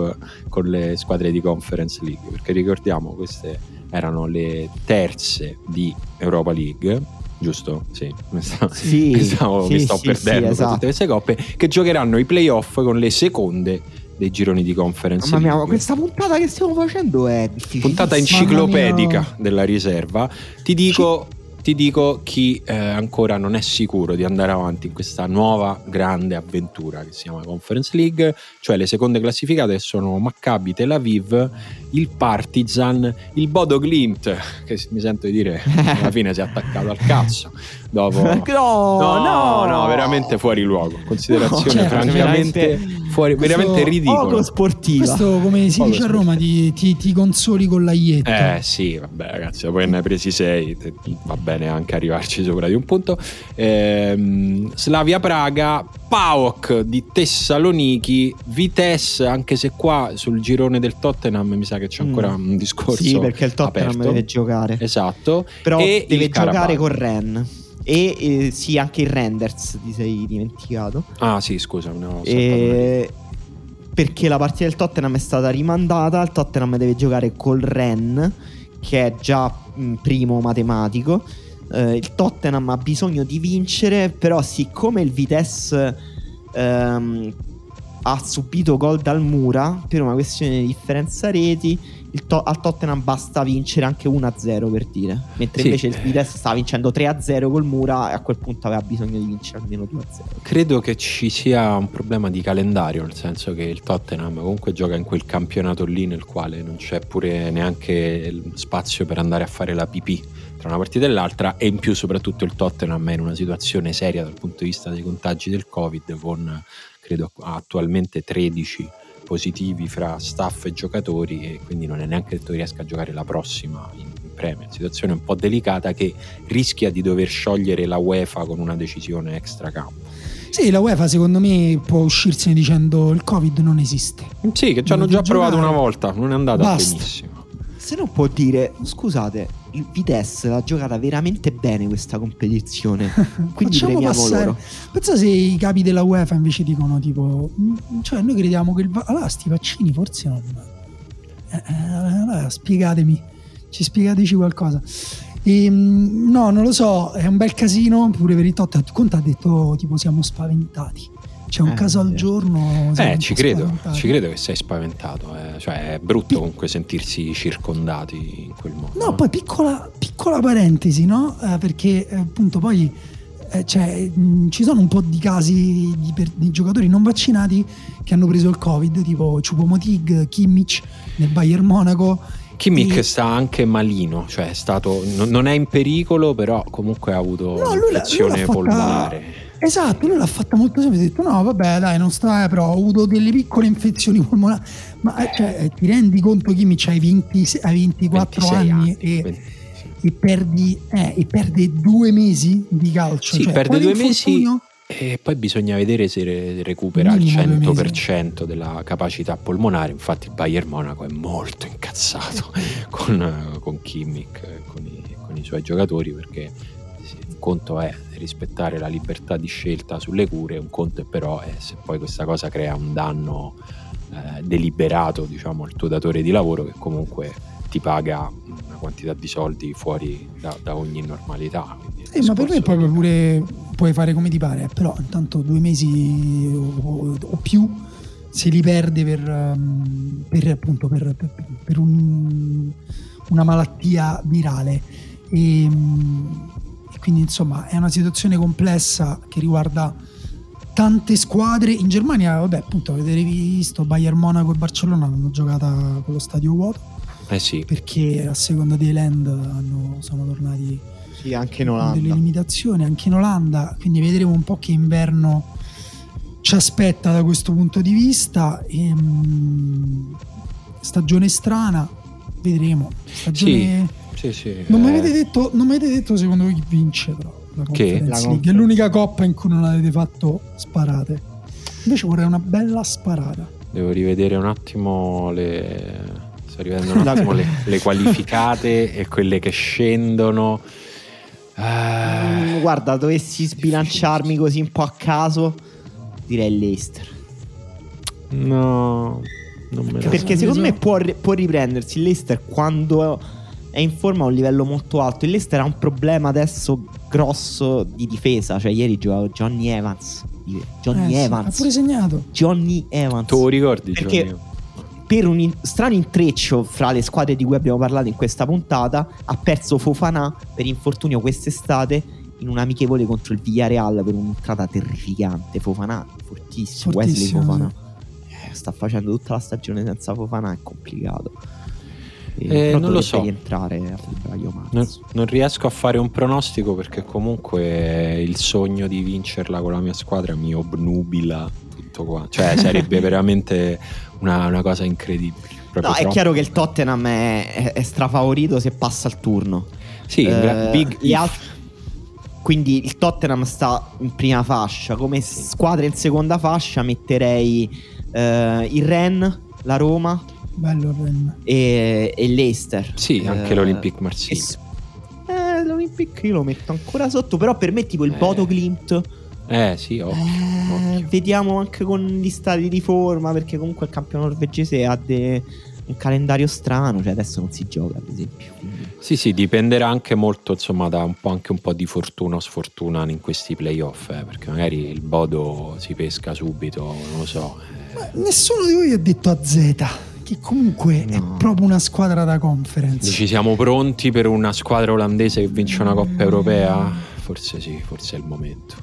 con le squadre di Conference League. Perché ricordiamo, queste erano le terze di Europa League. Giusto? Sì, mi sta- Sì, mi stavo- sì, mi sto sì, perdendo esatto. tutte queste coppe che giocheranno i playoff con le seconde dei gironi di Conference Mamma mia, ma questa puntata che stiamo facendo è difficile. puntata enciclopedica della riserva. Ti dico, ti dico chi eh, ancora non è sicuro di andare avanti in questa nuova grande avventura che si chiama Conference League, cioè le seconde classificate sono Maccabi, Tel Aviv, il Partizan, il Bodo Glimt, che mi sento di dire alla fine si è attaccato al cazzo. Dopo... No, No, no, no, veramente fuori luogo. Considerazione No, certo, francamente veramente- fuori, veramente Questo- ridicola. Poco sportiva. questo come si Poco dice a Roma ti, ti- ti consoli con l'aietto Eh sì, vabbè ragazzi, poi ne hai presi sei, te- va bene anche arrivarci sopra di un punto. Ehm, Slavia Praga, PAOK di Tessaloniki, Vitesse, anche se qua sul girone del Tottenham mi sa che c'è ancora Mm. un discorso Sì, perché il Tottenham aperto. deve giocare. Esatto. Però E deve giocare con Ren. E eh, sì, anche il Renders ti sei dimenticato. Ah sì, scusa, una. E... Perché la partita del Tottenham è stata rimandata. Il Tottenham deve giocare col Ren, che è già mh, primo matematico. Eh, il Tottenham ha bisogno di vincere, però siccome il Vitesse ehm, ha subito gol dal Mura per una questione di differenza reti, To- al Tottenham basta vincere anche 1-0 per dire. Mentre Sì. invece il Vitesse stava vincendo 3-0 col Mura e a quel punto aveva bisogno di vincere almeno 2-0. Credo che ci sia un problema di calendario, nel senso che il Tottenham comunque gioca in quel campionato lì nel quale non c'è pure neanche spazio per andare a fare la pipì tra una partita e l'altra e in più soprattutto il Tottenham è in una situazione seria dal punto di vista dei contagi del Covid con credo attualmente 13 positivi fra staff e giocatori e quindi non è neanche detto che riesca a giocare la prossima in Premier. Situazione un po' delicata che rischia di dover sciogliere la UEFA con una decisione extra campo. Sì, la UEFA secondo me può uscirsene dicendo il Covid non esiste. Sì, che ci hanno già provato giocare. una volta, non è andata Basta. benissimo. Se non può dire, scusate, il Vitesse l'ha giocata veramente bene questa competizione. Quindi premiamo loro. Pensa se i capi della UEFA invece dicono tipo, "Mm, cioè noi crediamo che il allora sti vaccini forse non eh, eh, allora spiegatemi, ci spiegateci qualcosa. Ehm, no, non lo so, è un bel casino pure per il Tottenham. Conte ha detto tipo siamo spaventati. C'è un Eh, caso al giorno. Eh, ci credo, spaventati. ci credo che sei spaventato. eh. Cioè, è brutto comunque sentirsi circondati in quel modo. No, poi piccola, piccola parentesi, no? Eh, perché eh, appunto poi eh, cioè, mh, ci sono un po' di casi di, per- di giocatori non vaccinati che hanno preso il Covid, tipo Choupo-Moting, Kimmich nel Bayern Monaco. Kimmich E- sta anche malino, cioè è stato, non, non è in pericolo, però comunque ha avuto No, un'infezione polmonare. Esatto, lui l'ha fatta molto semplice, ha detto no vabbè dai non sta, eh, però ho avuto delle piccole infezioni polmonari, ma eh, cioè, eh, ti rendi conto Kimmich hai, 20 hai 24 26 anni, e, 20, sì. e perdi, eh, e perde due mesi di calcio. Sì, cioè, perde due mesi e poi bisogna vedere se re- recupera il Minimo due 100% della capacità polmonare. Infatti il Bayern Monaco è molto incazzato con, con Kimmich, con i, con i suoi giocatori perché un conto è rispettare la libertà di scelta sulle cure, un conto è però è se poi questa cosa crea un danno eh, deliberato diciamo al tuo datore di lavoro che comunque ti paga una quantità di soldi fuori da, da ogni normalità. Sì, ma per me poi delicato. pure puoi fare come ti pare, però intanto due mesi o, o più se li perde per, um, per, appunto per, per- per un- una malattia virale. E, um, e quindi insomma è una situazione complessa che riguarda tante squadre. In Germania, vabbè, appunto avete visto Bayern Monaco e Barcellona hanno giocata con lo stadio vuoto Eh sì, perché a seconda dei land hanno- sono tornati Sì, anche in con delle Olanda. limitazioni anche in Olanda, quindi vedremo un po' che inverno ci aspetta da questo punto di vista. Ehm, stagione strana, vedremo. Stagione... sì, sì. Non, mi eh, avete detto, non mi avete detto secondo voi chi vince però la Che? Conference La League. È l'unica coppa in cui non avete fatto sparate. Invece vorrei una bella sparata. Devo rivedere un attimo le. Sto rivedendo un attimo le, le qualificate e quelle che scendono. Eh, Mm, guarda, dovessi sbilanciarmi così un po' a caso, direi Leicester. no, non me Perché so. secondo me può, può riprendersi il Leicester quando è in forma a un livello molto alto. Il Leicester ha un problema adesso grosso di difesa. Cioè, ieri giocava Johnny Evans. Johnny Eh, sì, ha Evans. pure segnato. Johnny Evans. Tu lo ricordi, Perché- Giovanni? per un in- strano intreccio fra le squadre di cui abbiamo parlato in questa puntata, ha perso Fofana per infortunio quest'estate in un amichevole contro il Villarreal per un'entrata terrificante. Fofana, fortissimo. Wesley Fortissimo, Fofana. Eh, sta facendo tutta la stagione senza Fofana, è complicato. Eh, non lo so. rientrare a febbraio. Non, non riesco a fare un pronostico perché comunque il sogno di vincerla con la mia squadra mi obnubila tutto qua. Cioè, sarebbe veramente una, una cosa incredibile. No, è troppo. chiaro che il Tottenham è, è- è strafavorito se passa il turno. Sì, Eh, big if. quindi il Tottenham sta in prima fascia. Come squadra in seconda fascia metterei eh, il Ren, la Roma Bello il Ren. e, e Leicester. Sì, anche Eh, l'Olympique e Marsiglia. eh, l'Olympic io lo metto ancora sotto, però per me tipo il Eh. Bodo Glimt Eh sì, occhio, eh, occhio. vediamo anche con gli stati di forma perché comunque il campione norvegese ha de- un calendario strano, cioè adesso non si gioca ad esempio. Sì, sì, dipenderà anche molto, insomma, da un po' anche un po' di fortuna o sfortuna in questi playoff, eh, perché magari il Bodo si pesca subito, non lo so. eh. Ma nessuno di voi ha detto a Z, che comunque è No. proprio una squadra da conference. Ci siamo pronti per una squadra olandese che vince una Coppa Europea? Forse sì, forse è il momento.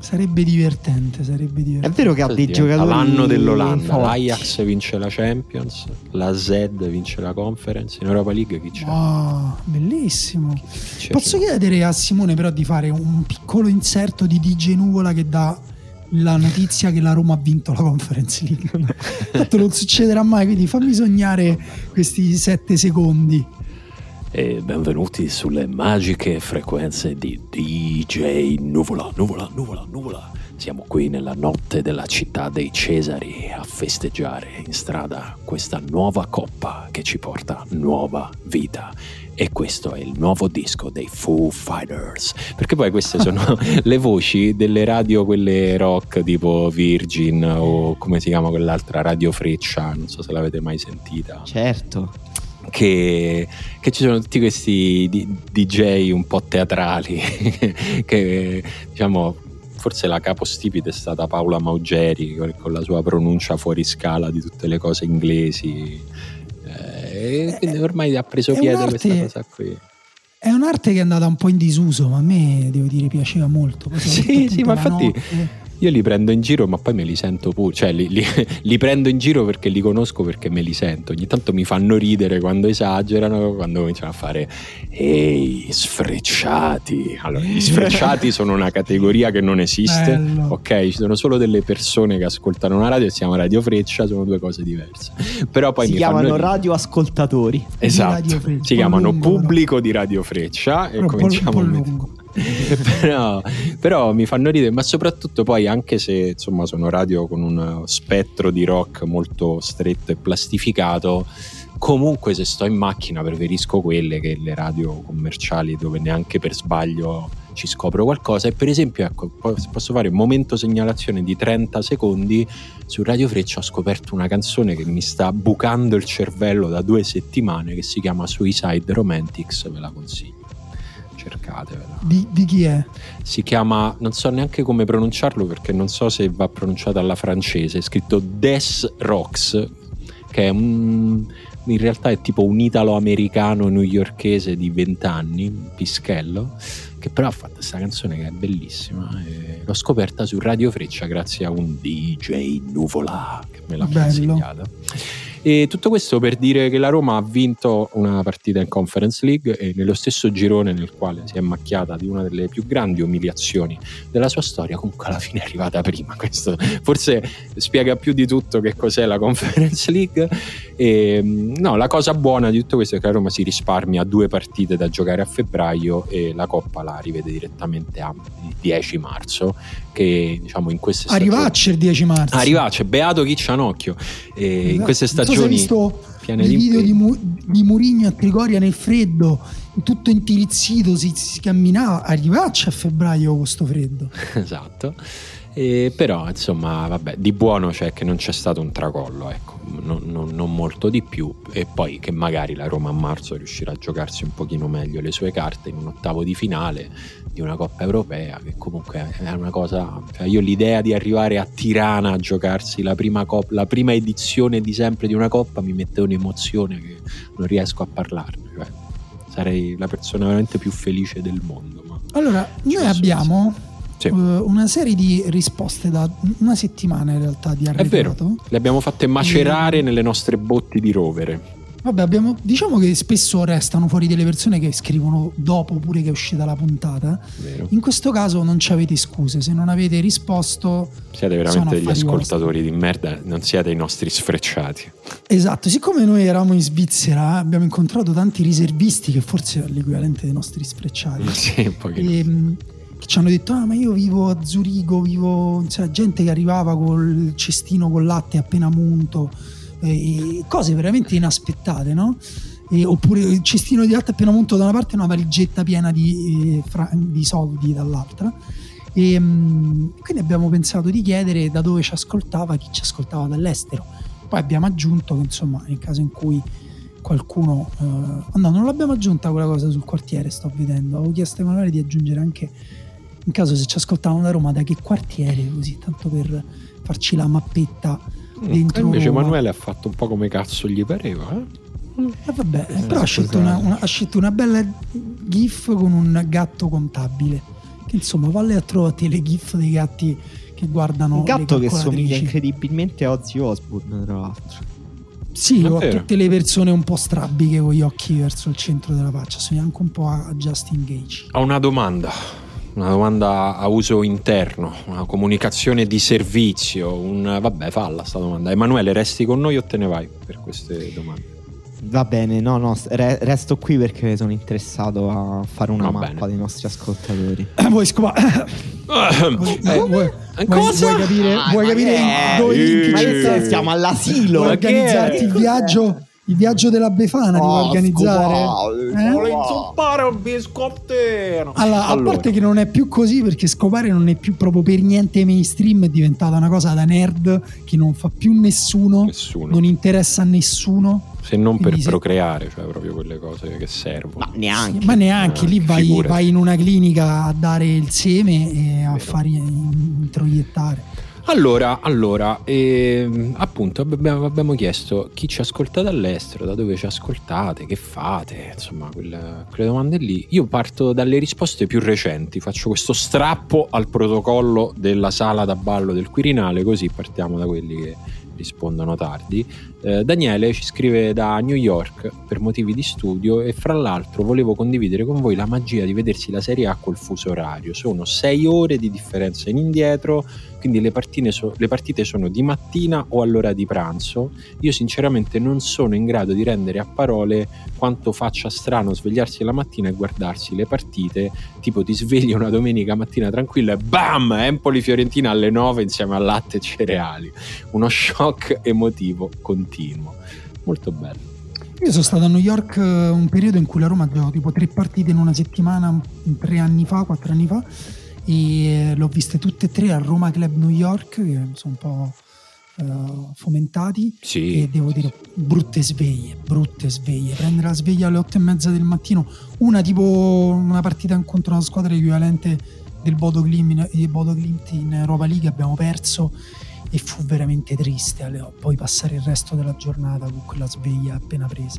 Sarebbe divertente, sarebbe È divertente. vero che ha dei Diventa giocatori L'anno dell'Olanda, forti. l'Ajax vince la Champions, la Z vince la Conference, in Europa League chi c'è? Ah, bellissimo. Chi c'è? Posso chiedere a Simone però di fare un piccolo inserto di DJ Nuvola che dà la notizia che la Roma ha vinto la Conference League. Tanto non succederà mai, quindi fammi sognare questi sette secondi. E benvenuti sulle magiche frequenze di DJ Nuvola, Nuvola, Nuvola, Nuvola. Siamo qui nella notte della città dei Cesari a festeggiare in strada questa nuova coppa che ci porta nuova vita. E questo è il nuovo disco dei Foo Fighters. Perché poi queste sono le voci delle radio, quelle rock tipo Virgin o come si chiama quell'altra radio Freccia, non so se l'avete mai sentita Certo. che, che ci sono tutti questi DJ un po' teatrali che diciamo forse la capostipite è stata Paola Maugeri con la sua pronuncia fuori scala di tutte le cose inglesi e quindi ormai ha preso piede questa cosa qui È un'arte che è andata un po' in disuso, ma a me devo dire piaceva molto. Poi Sì, sì, ma infatti- notte. Io li prendo in giro ma poi me li sento pure cioè li, li- li prendo in giro perché li conosco perché me li sento ogni tanto mi fanno ridere quando esagerano quando cominciano a fare ehi sfrecciati allora gli sfrecciati sono una categoria che non esiste Bello. ok ci sono solo delle persone che ascoltano una radio e si chiama radio freccia sono due cose diverse però poi si mi chiamano fanno radioascoltatori. esatto Radio si chiamano pubblico di radio freccia e Però cominciamo a mettere-. però, però mi fanno ridere, ma soprattutto poi anche se insomma sono radio con un spettro di rock molto stretto e plastificato, comunque se sto in macchina preferisco quelle che le radio commerciali dove neanche per sbaglio ci scopro qualcosa. E per esempio ecco po- posso fare un momento segnalazione di 30 secondi su Radio Freccia ho scoperto una canzone che mi sta bucando il cervello da due settimane che si chiama Suicide Romantics ve la consiglio cercatevela Di, di chi è? si chiama, non so neanche come pronunciarlo perché non so se va pronunciato alla francese, è scritto Des Rocks, che è un, in realtà è tipo un italo-americano newyorkese di 20 anni, pischello, che però ha fatto questa canzone che è bellissima. l'ho scoperta su Radio Freccia grazie a un DJ Nuvola che me l'ha Bello. consigliata. E tutto questo per dire che la Roma ha vinto una partita in Conference League e nello stesso girone nel quale si è macchiata di una delle più grandi umiliazioni della sua storia, comunque alla fine è arrivata prima. Questo forse spiega più di tutto che cos'è la Conference League. E, no, la cosa buona di tutto questo è che la Roma si risparmia due partite da giocare a febbraio e la Coppa la rivede direttamente a 10 marzo, che diciamo in queste stagioni... Arrivacci il 10 marzo. Arrivacci, beato chi c'ha un occhio. E in queste so se hai stagioni visto piene i di video di. Mu- di Murigno a Trigoria nel freddo, tutto intirizzito, si, si camminava. Arrivacci a febbraio con sto freddo. esatto. E però, insomma, vabbè, di buono c'è che non c'è stato un tracollo, ecco, non, non- non molto di più. E poi che magari la Roma a marzo riuscirà a giocarsi un pochino meglio le sue carte in un ottavo di finale di una Coppa Europea, che comunque è una cosa. Cioè io l'idea di arrivare a Tirana a giocarsi la prima, cop- la prima edizione di sempre di una Coppa mi mette un'emozione che non riesco a parlarne. Cioè, sarei la persona veramente più felice del mondo. Ma... Allora, noi abbiamo Sì. eh, una serie di risposte da una settimana in realtà di È vero, arretrato. le abbiamo fatte macerare nelle nostre botti di rovere. Vabbè, abbiamo, diciamo che spesso restano fuori delle persone che scrivono dopo pure che è uscita la puntata. Vero. In questo caso non ci avete scuse, se non avete risposto Siete veramente degli ascoltatori di merda, non siete i nostri sfrecciati. Esatto, siccome noi eravamo in Svizzera abbiamo incontrato tanti riservisti che forse è l'equivalente dei nostri sfrecciati. Sì, un pochino. e, che ci hanno detto: Ah, ma io vivo a Zurigo, vivo. Cioè, gente che arrivava col cestino con latte appena munto, e cose veramente inaspettate, no? e- oppure il cestino di latte appena montato da una parte e una valigetta piena di, eh, fra- di soldi dall'altra. E, mm, quindi abbiamo pensato di chiedere da dove ci ascoltava chi ci ascoltava dall'estero. Poi abbiamo aggiunto che insomma nel caso in cui qualcuno... eh, no, non l'abbiamo aggiunta quella cosa sul quartiere, sto vedendo. Avevo chiesto a Emanuele di aggiungere anche in caso se ci ascoltavano da Roma da che quartiere, così tanto per farci la mappetta dentro E invece Roma. Emanuele ha fatto un po' come cazzo gli pareva. eh? Eh, vabbè, Eh, però ha scelto una, una- ha scelto una bella gif con un gatto contabile. Che insomma, valle a trovare le gif dei gatti che guardano. Un gatto le che somiglia incredibilmente a Ozzy Osbourne, tra l'altro. Sì, ho tutte le persone un po' strabiche con gli occhi verso il centro della faccia. Somiglia anche un po' a Justin Gage. Ho una domanda. Una domanda a uso interno, una comunicazione di servizio. Un... Vabbè, falla sta domanda. Emanuele, resti con noi o te ne vai per queste domande? Va bene, no, no, re- resto qui perché sono interessato a fare una Va mappa bene. dei nostri ascoltatori. Eh, vuoi scopare? vuoi, Eh, vuoi- cosa? vuoi capire, Ah, vuoi capire dove Eh? Siamo all'asilo. Vuoi organizzarti il viaggio, il viaggio della Befana? vuoi Oh, organizzare? scopare. Eh? Vuole inzuppare un biscottino. Allora, a parte che non è più così perché scopare non è più proprio per niente mainstream, è diventata una cosa da nerd che non fa più nessuno, Nessuno. non interessa a nessuno. Se non per Quindi se- procreare, cioè proprio quelle cose che servono. Ma neanche. Ma neanche Eh, lì vai, figurati. vai in una clinica a dare il seme e a Vero. fare introiettare. Allora, allora ehm, appunto abbiamo, abbiamo chiesto chi ci ascolta dall'estero, da dove ci ascoltate, che fate, insomma, quelle, quelle domande lì. Io parto dalle risposte più recenti, faccio questo strappo al protocollo della sala da ballo del Quirinale, così partiamo da quelli che rispondono tardi. Eh, Daniele ci scrive da New York per motivi di studio e fra l'altro volevo condividere con voi la magia di vedersi la Serie A col fuso orario. Sono sei ore di differenza in indietro, quindi le, so- le partite sono di mattina o all'ora di pranzo. Io sinceramente non sono in grado di rendere a parole quanto faccia strano svegliarsi la mattina e guardarsi le partite, tipo ti svegli una domenica mattina tranquilla e bam, Empoli Fiorentina alle 9 insieme a latte e cereali. Uno shock emotivo continuo. Molto bello. Io sono stato a New York eh, un periodo in cui la Roma giocava tipo tre partite in una settimana, tre anni fa, quattro anni fa, e eh, l'ho viste tutte e tre al Roma Club New York, che sono un po' eh, fomentati. Sì. E devo dire, brutte sveglie, brutte sveglie. Prendere la sveglia alle otto e mezza del mattino, una tipo una partita contro una squadra equivalente del Bodo Glimt in Europa League, abbiamo perso e fu veramente triste alle- poi passare il resto della giornata con quella sveglia appena presa.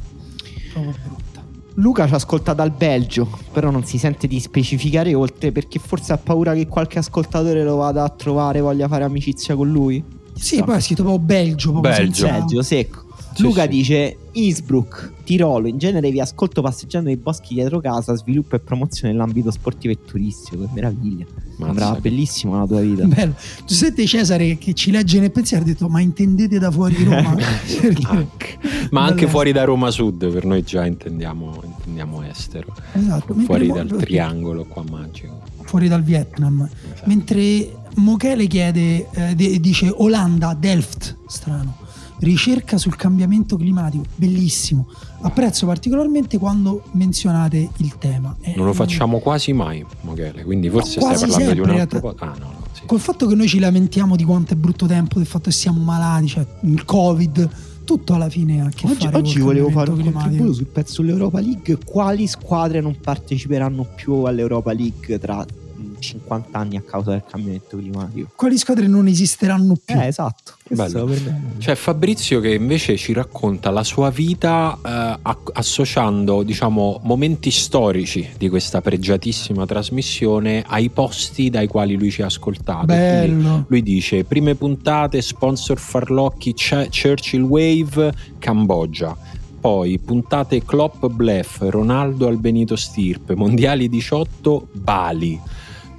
Proprio brutta. Luca ci ascolta dal Belgio, però non si sente di specificare oltre perché forse ha paura che qualche ascoltatore lo vada a trovare, voglia fare amicizia con lui. Sì, poi ha scritto proprio Belgio, proprio Belgio. senza- Belgio, secco. Sì, Luca sì. dice Innsbruck, Tirolo, in genere vi ascolto passeggiando nei boschi dietro casa, sviluppo e promozione nell'ambito sportivo e turistico, che meraviglia. Mazza. bellissimo la tua vita. Bello. Giuseppe Cesare che ci legge nel pensiero ha detto ma intendete da fuori Roma? Ma anche fuori da Roma Sud, per noi già intendiamo, intendiamo estero. esatto, Fuori mentre dal mo- triangolo qua magico. fuori dal Vietnam. Esatto. Mentre Mochele chiede, eh, dice Olanda, Delft, strano. Ricerca sul cambiamento climatico, bellissimo. Apprezzo particolarmente quando menzionate il tema. Eh, Non lo facciamo quasi mai, Mochele, quindi forse No, stai quasi parlando di un sempre, altro po'. Ah, no, no, sì. Col fatto che noi ci lamentiamo di quanto è brutto tempo, del fatto che siamo malati, cioè il Covid, tutto alla fine ha a che Oggi, fare oggi col volevo fare un contributo sul pezzo sull'Europa League. Quali squadre non parteciperanno più all'Europa League tra 50 anni a causa del cambiamento climatico? Quali squadre non esisteranno più? Eh, esatto. C'è Fabrizio che invece ci racconta la sua vita eh, associando, diciamo, momenti storici di questa pregiatissima trasmissione ai posti dai quali lui ci ha ascoltato. Bello. Lui dice: prime puntate, sponsor farlocchi Ch- Churchill Wave, Cambogia. Poi puntate Klopp Blef, Ronaldo al Benito Stirpe, Mondiali 18, Bali.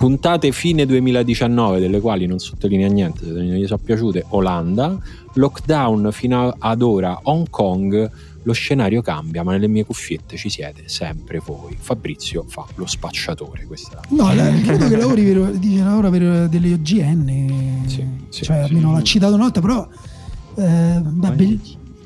Puntate fine 2019, delle quali non sottolinea niente, se non gli sono piaciute, Olanda. Lockdown fino ad ora, Hong Kong. Lo scenario cambia, ma nelle mie cuffiette ci siete sempre voi. Fabrizio fa lo spacciatore. Questa No, la- credo che lavori per, dice, lavora per delle OGN, Sì, sì, cioè sì. almeno l'ha citato una volta, però eh, beh, be-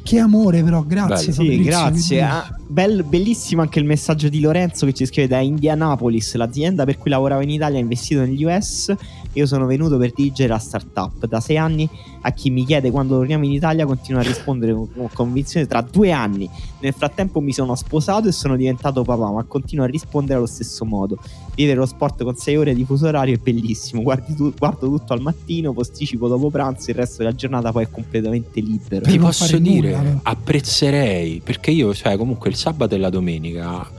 che amore però, grazie Bello. Sì, grazie. Ah, bel- bellissimo anche il messaggio di Lorenzo che ci scrive da Indianapolis, l'azienda per cui lavoravo in Italia ha investito negli US. Io sono venuto per dirigere la startup. Da sei anni a chi mi chiede quando torniamo in Italia continuo a rispondere con convinzione tra due anni. Nel frattempo mi sono sposato e sono diventato papà, ma continuo a rispondere allo stesso modo. Vivere lo sport con sei ore di fuso orario è bellissimo. Tu- guardo tutto al mattino, posticipo dopo pranzo, il resto della giornata poi è completamente libero. Ti non posso dire, nulla, apprezzerei, perché io, cioè, comunque il sabato e la domenica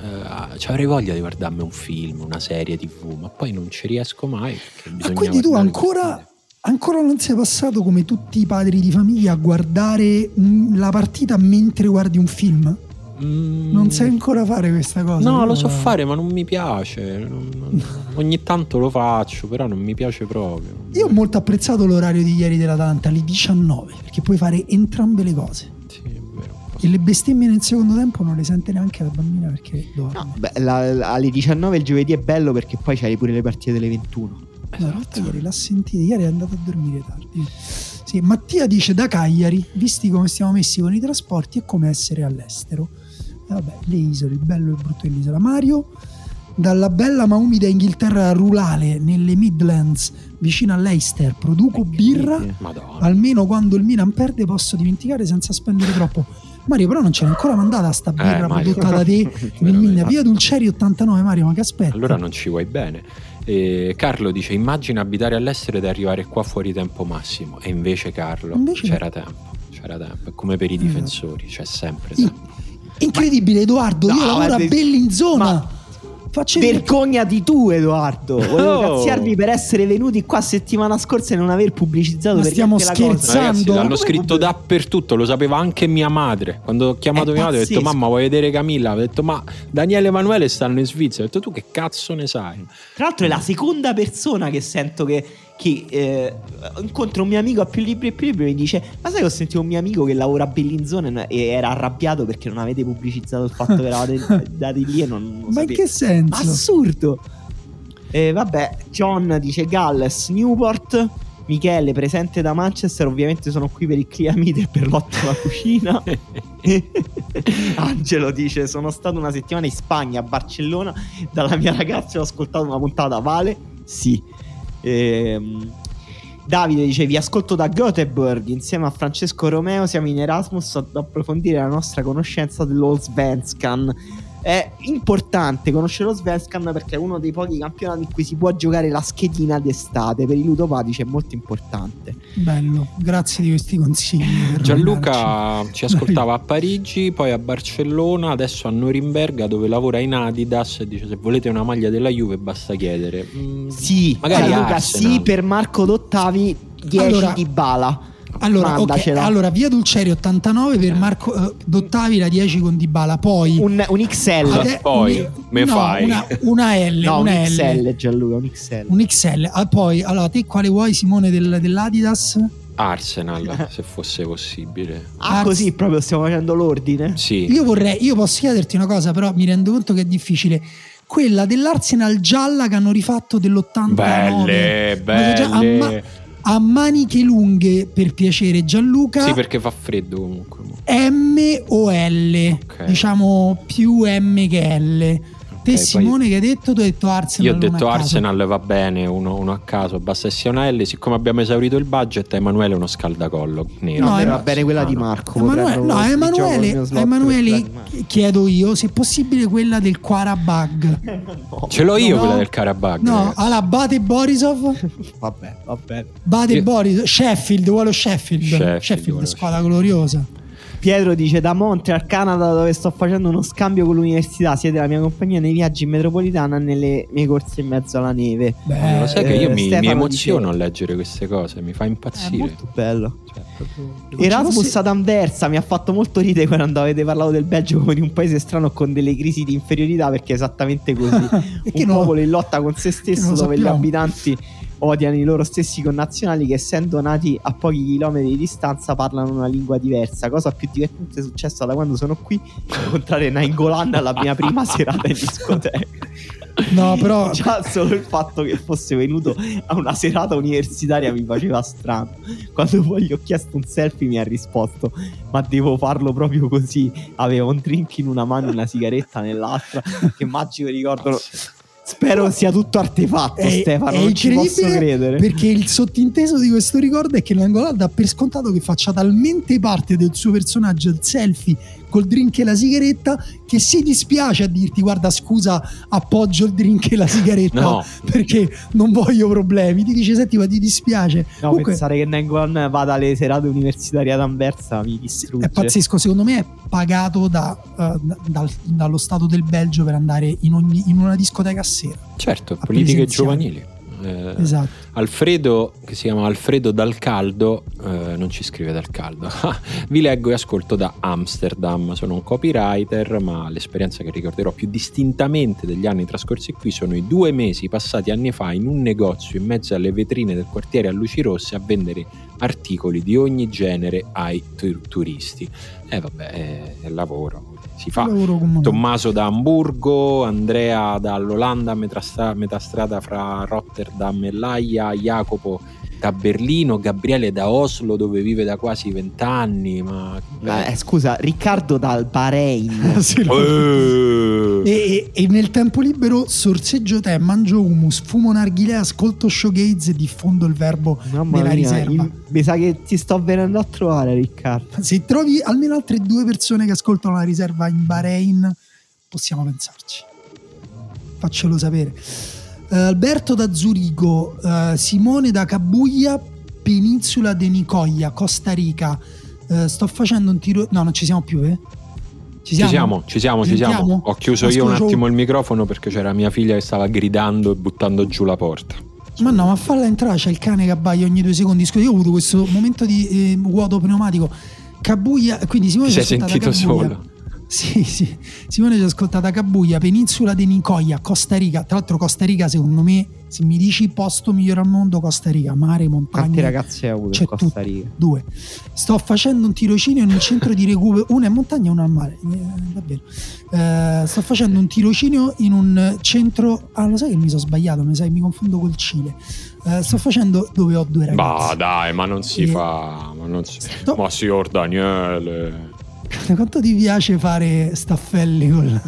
eh, ci avrei voglia di guardarmi un film, una serie tv, ma poi non ci riesco mai. Ma bisogna quindi tu ancora. Ancora non sei passato come tutti i padri di famiglia a guardare la partita mentre guardi un film? Mm, Non sai ancora fare questa cosa? No, lo so fare, ma non mi piace. Non- non- ogni tanto lo faccio, però non mi piace proprio. Io ho molto apprezzato l'orario di ieri dell'Atalanta, alle 19, perché puoi fare entrambe le cose. Sì, è vero. E le bestemmie nel secondo tempo non le sente neanche la bambina perché dorme. No, beh, la- la- alle 19 il giovedì è bello perché poi c'hai pure le partite delle 21. Esatto. ieri l'ha sentita, ieri è andato a dormire tardi. Sì, Mattia dice da Cagliari, visti come stiamo messi con i trasporti, è come essere all'estero. E vabbè, le isole, il bello e il brutto dell'isola. Mario, dalla bella ma umida Inghilterra rurale, nelle Midlands, vicino a Leicester, produco birra, Madonna. almeno quando il Milan perde posso dimenticare senza spendere troppo. Mario però non ce l'hai ancora mandata sta birra Eh, prodotta da te nel. Via Dulceri 89 Mario, ma che aspetta? Allora non ci vuoi bene. E Carlo dice: Immagina abitare all'estero ed arrivare qua fuori tempo massimo. E invece, Carlo, Invece- c'era tempo. C'era tempo. Come per i Esatto. difensori, c'è sempre tempo. Incredibile Edoardo, io No, lavoro a Bellinzona. ma- Faccio Vergognati tu, Edoardo. Volevo Oh. cazziarvi per essere venuti qua settimana scorsa e non aver pubblicizzato Ma stiamo niente la cosa. scherzando. Ragazzi, l'hanno Come scritto pubblic- dappertutto, lo sapeva anche mia madre. Quando ho chiamato È mia madre, ho detto. Mamma, vuoi vedere Camilla? Ho detto: Ma Daniele e Emanuele stanno in Svizzera. Ho detto: Tu che cazzo ne sai? Tra l'altro è la seconda persona che sento che, che, eh, incontro un mio amico a più libri e più libri e mi dice ma sai che ho sentito un mio amico che lavora a Bellinzona e era arrabbiato perché non avete pubblicizzato il fatto che eravate andati lì e non, non Ma in sapete. che senso? Assurdo. E vabbè, John dice Galles, Newport. Michele, presente da Manchester, ovviamente sono qui per il Cliamite e per l'ottima cucina. Angelo dice: Sono stato una settimana in Spagna, a Barcellona. Dalla mia ragazza ho ascoltato una puntata. Vale? Sì. Ehm, Davide dice: Vi ascolto da Göteborg insieme a Francesco Romeo. Siamo in Erasmus ad approfondire la nostra conoscenza dello Svenskan. È importante conoscere lo Svenskan perché è uno dei pochi campionati in cui si può giocare la schedina d'estate. Per i ludopatici è molto importante. Bello, grazie di questi consigli. Gianluca ci ascoltava a Parigi, poi a Barcellona, adesso a Norimberga dove lavora in Adidas e dice se volete una maglia della Juve basta chiedere. Mm, Sì, Magari Gianluca, Arsenal. sì, per Marco Dottavi 10 Allora- di bala. Allora, ok, Mandacela. allora, via Dulceri 89 per Marco eh, Dottavi la 10 con Dybala, poi Un, un XL. Ade- poi, un- me no, fai. una, una L, no, un una L. XL Gianluca, un XL. Un XL. Ah, poi, allora, te quale vuoi Simone del- dell'Adidas? Arsenal, se fosse possibile. Ah, Ars- così proprio stiamo facendo l'ordine. Sì. Io vorrei, io posso chiederti una cosa, però mi rendo conto che è difficile. Quella dell'Arsenal gialla che hanno rifatto dell'89. Belle, già- belle. ma- a maniche lunghe, per piacere, Gianluca. Sì, perché fa freddo comunque. M o L, Ok. diciamo più M che L. Te poi- Simone che hai detto? Tu hai detto Arsenal. Io ho detto. Arsenal va bene, uno, uno a caso, basta L. Siccome abbiamo esaurito il budget, Emanuele è uno scaldacollo nero. No, eh, va bene quella di. Marco. Emanuele, no, Emanuele, Emanuele chiedo io se è possibile quella del Quarabag. No. Ce l'ho io No. quella del Karabag. No, ragazzi. allora Bate Borisov. Vabbè, vabbè. Bate Io- Borisov. Sheffield, vuole Sheffield. Sheffield, Sheffield, squadra gloriosa. Pietro dice da Montreal, Canada, dove sto facendo uno scambio con l'università. Siete la mia compagnia nei viaggi in metropolitana e nelle mie corse in mezzo alla neve. Beh, lo sai che io eh, mi, mi emoziono dice- a leggere queste cose, mi fa È impazzire. molto bello. Cioè, proprio- Erasmus fosse- ad Anversa mi ha fatto molto ridere quando avete parlato del Belgio come di un paese strano con delle crisi di inferiorità perché è esattamente così. Un no? popolo in lotta con se stesso dove gli sappiamo. abitanti odiano i loro stessi connazionali che essendo nati a pochi chilometri di distanza parlano una lingua diversa. Cosa più divertente è successa da quando sono qui incontrare Nainggolan alla mia prima serata in discoteca. No, però Già solo il fatto che fosse venuto a una serata universitaria mi faceva strano. Quando poi gli ho chiesto un selfie mi ha risposto ma devo farlo proprio così. Aveva un drink in una mano e una sigaretta nell'altra. Che magico ricordo. Spero sia tutto artefatto, È- Stefano. è non ci posso credere. perché il sottinteso di questo ricordo è che Nangola dà per scontato che faccia talmente parte del suo personaggio il selfie col drink e la sigaretta che si dispiace a dirti guarda scusa appoggio il drink e la sigaretta No. perché non voglio problemi ti dice senti ma ti dispiace No, Comunque, pensare che Nengon vada alle serate universitarie ad Anversa mi distrugge. è pazzesco secondo me è pagato da, da- dal- dallo Stato del Belgio per andare in, ogni- in una discoteca a sera Certo, A politiche giovanili. Eh, esatto Alfredo, che si chiama Alfredo Dal Caldo, eh, non ci scrive Dal Caldo, vi leggo e ascolto da Amsterdam. Sono un copywriter, ma l'esperienza che ricorderò più distintamente degli anni trascorsi qui sono i due mesi passati anni fa in un negozio in mezzo alle vetrine del quartiere a luci rosse a vendere articoli di ogni genere ai tu- turisti. E vabbè, è, è lavoro, si fa. Tommaso da Amburgo, Andrea dall'Olanda, metà, metà strada fra Rotterdam e L'Aia, Jacopo da Berlino, Gabriele da Oslo dove vive da quasi vent'anni. Ma... Eh, scusa, Riccardo dal Bahrain. Sì, lo- Eh. E, e nel tempo libero sorseggio tè, mangio hummus, fumo narghilè, ascolto showgaze e diffondo il verbo Mamma nella mia, riserva. in- mi sa che ti sto venendo a trovare, Riccardo. Se trovi almeno altre due persone che ascoltano la riserva in Bahrain, possiamo pensarci. Faccelo sapere. Eh, Alberto da Zurigo, eh, Simone da Cabuglia, Peninsula de Nicoya, Costa Rica. Eh, sto facendo un tiro. No, non ci siamo più, eh? Ci Ci siamo, ci siamo, ci siamo. Ho chiuso io un attimo il microfono perché c'era mia figlia che stava gridando e buttando giù la porta. Ma no, ma falla entrare, c'è il cane che abbaia ogni due secondi. Scusa, io ho avuto questo momento di eh, vuoto pneumatico. Cabuglia, quindi Simone ha ascoltata sentito solo. Sì, sì. Simone ci ha ascoltata Cabuglia, Peninsula de Nicoya, Costa Rica. Tra l'altro Costa Rica, secondo me, se mi dici posto migliore al mondo, Costa Rica, mare, Quante montagne. ragazze hai avuto in Costa tutto. Rica? Due. Sto facendo un tirocinio in un centro di recupero, una è in montagna e una al mare. Eh, va. Eh, sto facendo un tirocinio in un centro. Ah, lo sai che mi sono sbagliato, mi, sai, mi confondo col Cile. Eh, sto facendo dove ho due ragazzi. Ma dai, ma non si Eh, fa. Ma, non si... sto- ma signor Daniele. Quanto ti piace fare staffelli col...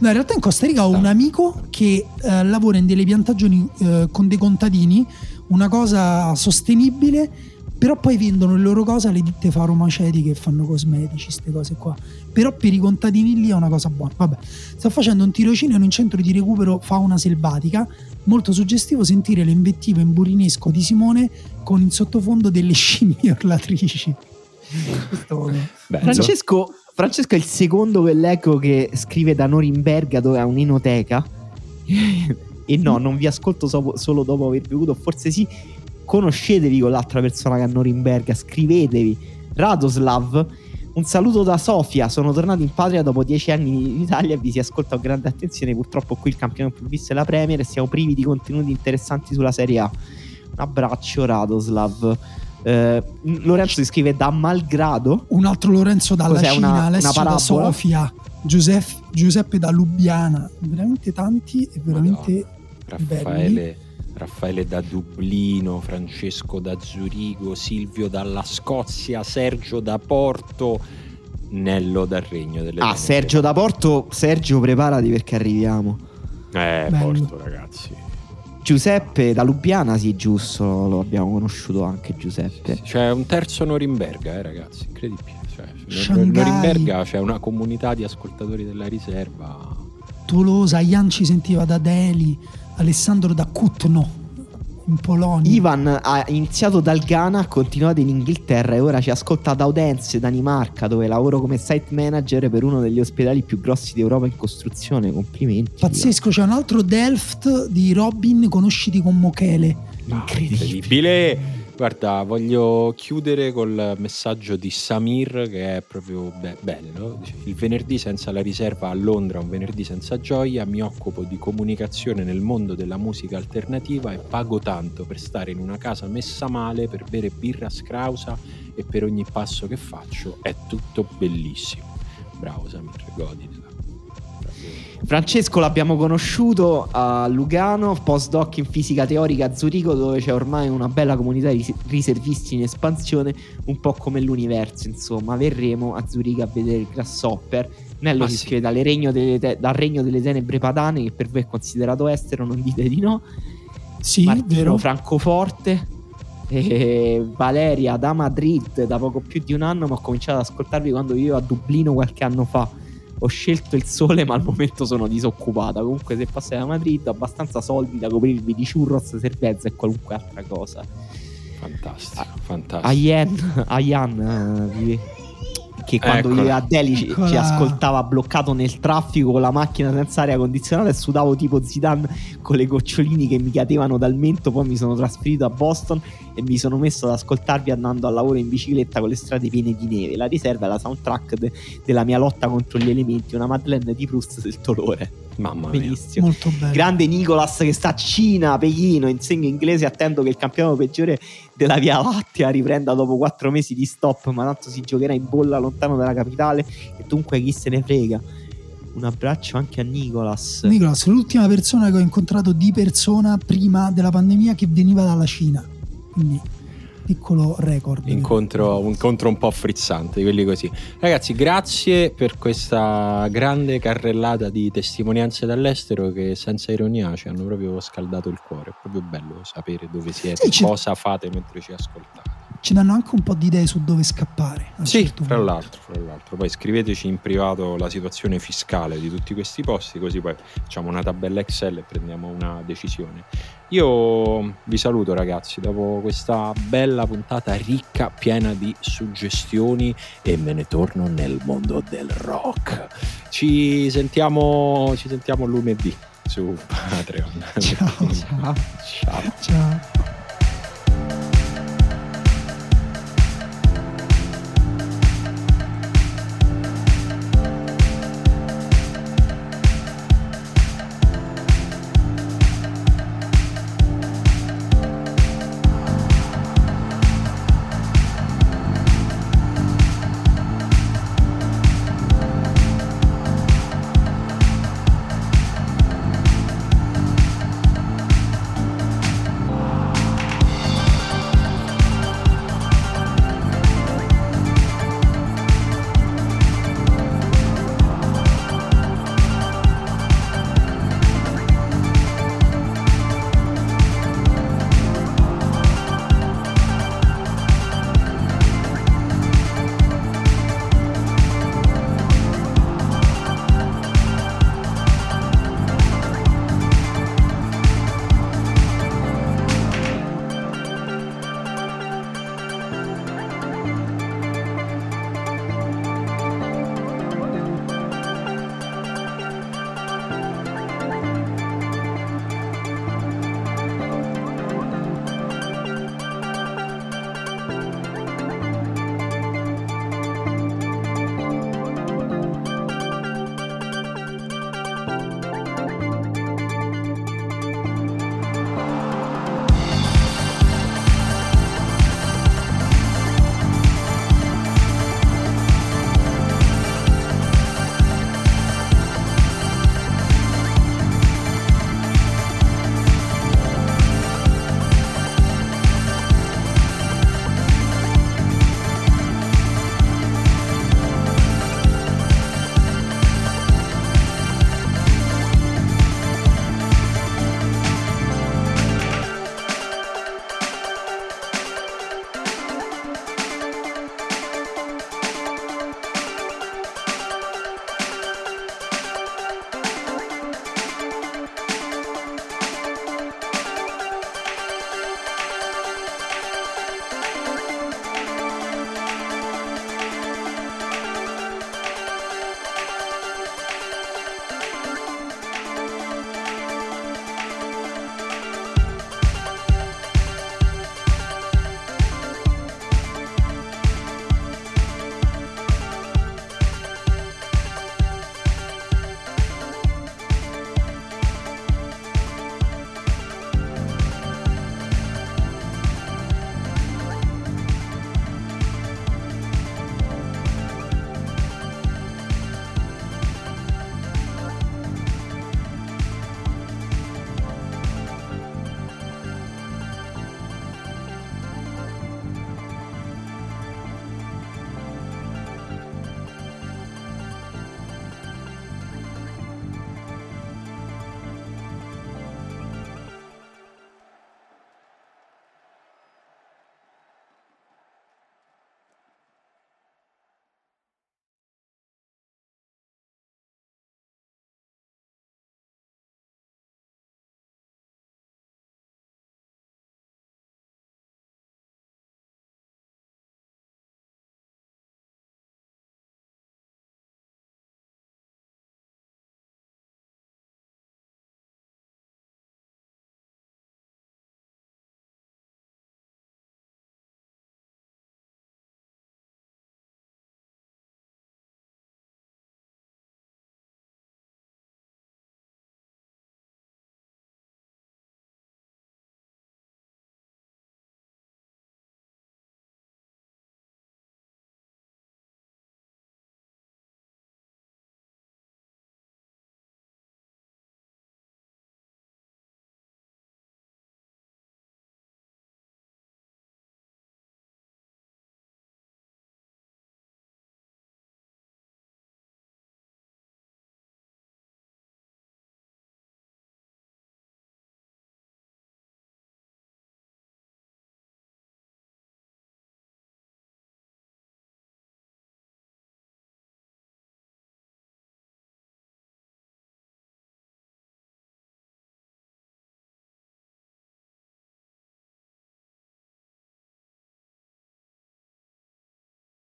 No, in realtà in Costa Rica ho un amico che eh, lavora in delle piantagioni eh, con dei contadini, una cosa sostenibile, però poi vendono le loro cose alle ditte farmaceutiche che fanno cosmetici, queste cose qua. Però per i contadini lì è una cosa buona. Vabbè, sto facendo un tirocinio in un centro di recupero fauna selvatica, molto suggestivo sentire le invettive in burinesco di Simone con in sottofondo delle scimmie urlatrici. Francesco, Francesco è il secondo che leggo che scrive da Norimberga dove ha un'inoteca. e no, non vi ascolto so- solo dopo aver bevuto, forse sì. Conoscetevi con l'altra persona che ha Norimberga, scrivetevi. Radoslav, un saluto da Sofia. Sono tornato in patria dopo dieci anni in Italia e vi si ascolta con grande attenzione. Purtroppo qui il campione più visto è la Premier e siamo privi di contenuti interessanti sulla Serie A. Un abbraccio, Radoslav. Eh, Lorenzo si scrive da malgrado. un altro Lorenzo dalla Cos'è, Cina, una- Alessio una da? Sofia, Giuseppe, Giuseppe da Lubiana, veramente tanti e veramente Raffaele, Raffaele da Dublino, Francesco da Zurigo, Silvio dalla Scozia, Sergio da Porto, Nello dal Regno delle Ah. Sergio da Porto. Sergio, preparati perché arriviamo. Eh, Bello. Porto, ragazzi. Giuseppe da Lubiana, sì, giusto, lo abbiamo conosciuto anche Giuseppe. C'è un terzo Norimberga, eh, ragazzi, incredibile. Cioè. Norimberga c'è una comunità di ascoltatori della riserva. Tolosa, Ian ci sentiva da Delhi, Alessandro da Kutno in Polonia. Ivan ha iniziato dal Ghana, ha continuato in Inghilterra e ora ci ascolta da Odense, Danimarca, dove lavoro come site manager per uno degli ospedali più grossi d'Europa in costruzione. Complimenti. Pazzesco, c'è un altro Delft di Robin conosciti con Mochele. Incredibile. Guarda, voglio chiudere col messaggio di Samir che è proprio be- bello. Il venerdì senza la riserva a Londra, un venerdì senza gioia, mi occupo di comunicazione nel mondo della musica alternativa e pago tanto per stare in una casa messa male, per bere birra scrausa e per ogni passo che faccio è tutto bellissimo. Bravo Samir, goditela. Francesco l'abbiamo conosciuto a Lugano, postdoc in fisica teorica a Zurigo, dove c'è ormai una bella comunità di riservisti in espansione, un po' come l'universo. Insomma, verremo a Zurigo a vedere il Grasshopper. Nello Ah, si sì. scrive regno delle te- dal regno delle tenebre padane, che per voi è considerato estero, non dite di no. Sì, Martino vero. Francoforte. E Valeria da Madrid da poco più di un anno, ma ho cominciato ad ascoltarvi quando vivevo a Dublino qualche anno fa. Ho scelto il sole, ma al momento sono disoccupata. Comunque, se passate da Madrid, ho abbastanza soldi da coprirvi di churros, cervezza e qualunque altra cosa. Fantastico, fantastico. Ayan, Ayan che quando Eccola. viveva a Delhi ci, ci ascoltava bloccato nel traffico con la macchina senza aria condizionata e sudavo tipo Zidane con le goccioline che mi cadevano dal mento. Poi mi sono trasferito a Boston e mi sono messo ad ascoltarvi andando al lavoro in bicicletta con le strade piene di neve. La riserva è la soundtrack de- della mia lotta contro gli elementi, una Madeleine di Proust del dolore. Mamma mia. Molto bello. Grande Nicolas che sta a Cina, Pechino, insegna inglese, attendo che il campionato peggiore della Via Lattea riprenda dopo quattro mesi di stop, ma tanto si giocherà in bolla lontano dalla capitale e dunque chi se ne frega. Un abbraccio anche a Nicolas. Nicolas, l'ultima persona che ho incontrato di persona prima della pandemia che veniva dalla Cina. Quindi, piccolo record. Incontro, un incontro un po' frizzante, quelli così. Ragazzi, grazie per questa grande carrellata di testimonianze dall'estero che senza ironia ci hanno proprio scaldato il cuore. È proprio bello sapere dove siete, Sì, cosa fate mentre ci ascoltate. Ci danno anche un po' di idee su dove scappare. Sì, certo fra l'altro, fra l'altro. Poi scriveteci in privato la situazione fiscale di tutti questi posti, così poi facciamo una tabella Excel e prendiamo una decisione. Io vi saluto ragazzi, dopo questa bella puntata ricca, piena di suggestioni e me ne torno nel mondo del rock. Ci sentiamo, ci sentiamo lunedì su Patreon. Ciao. Ciao. Ciao. Ciao.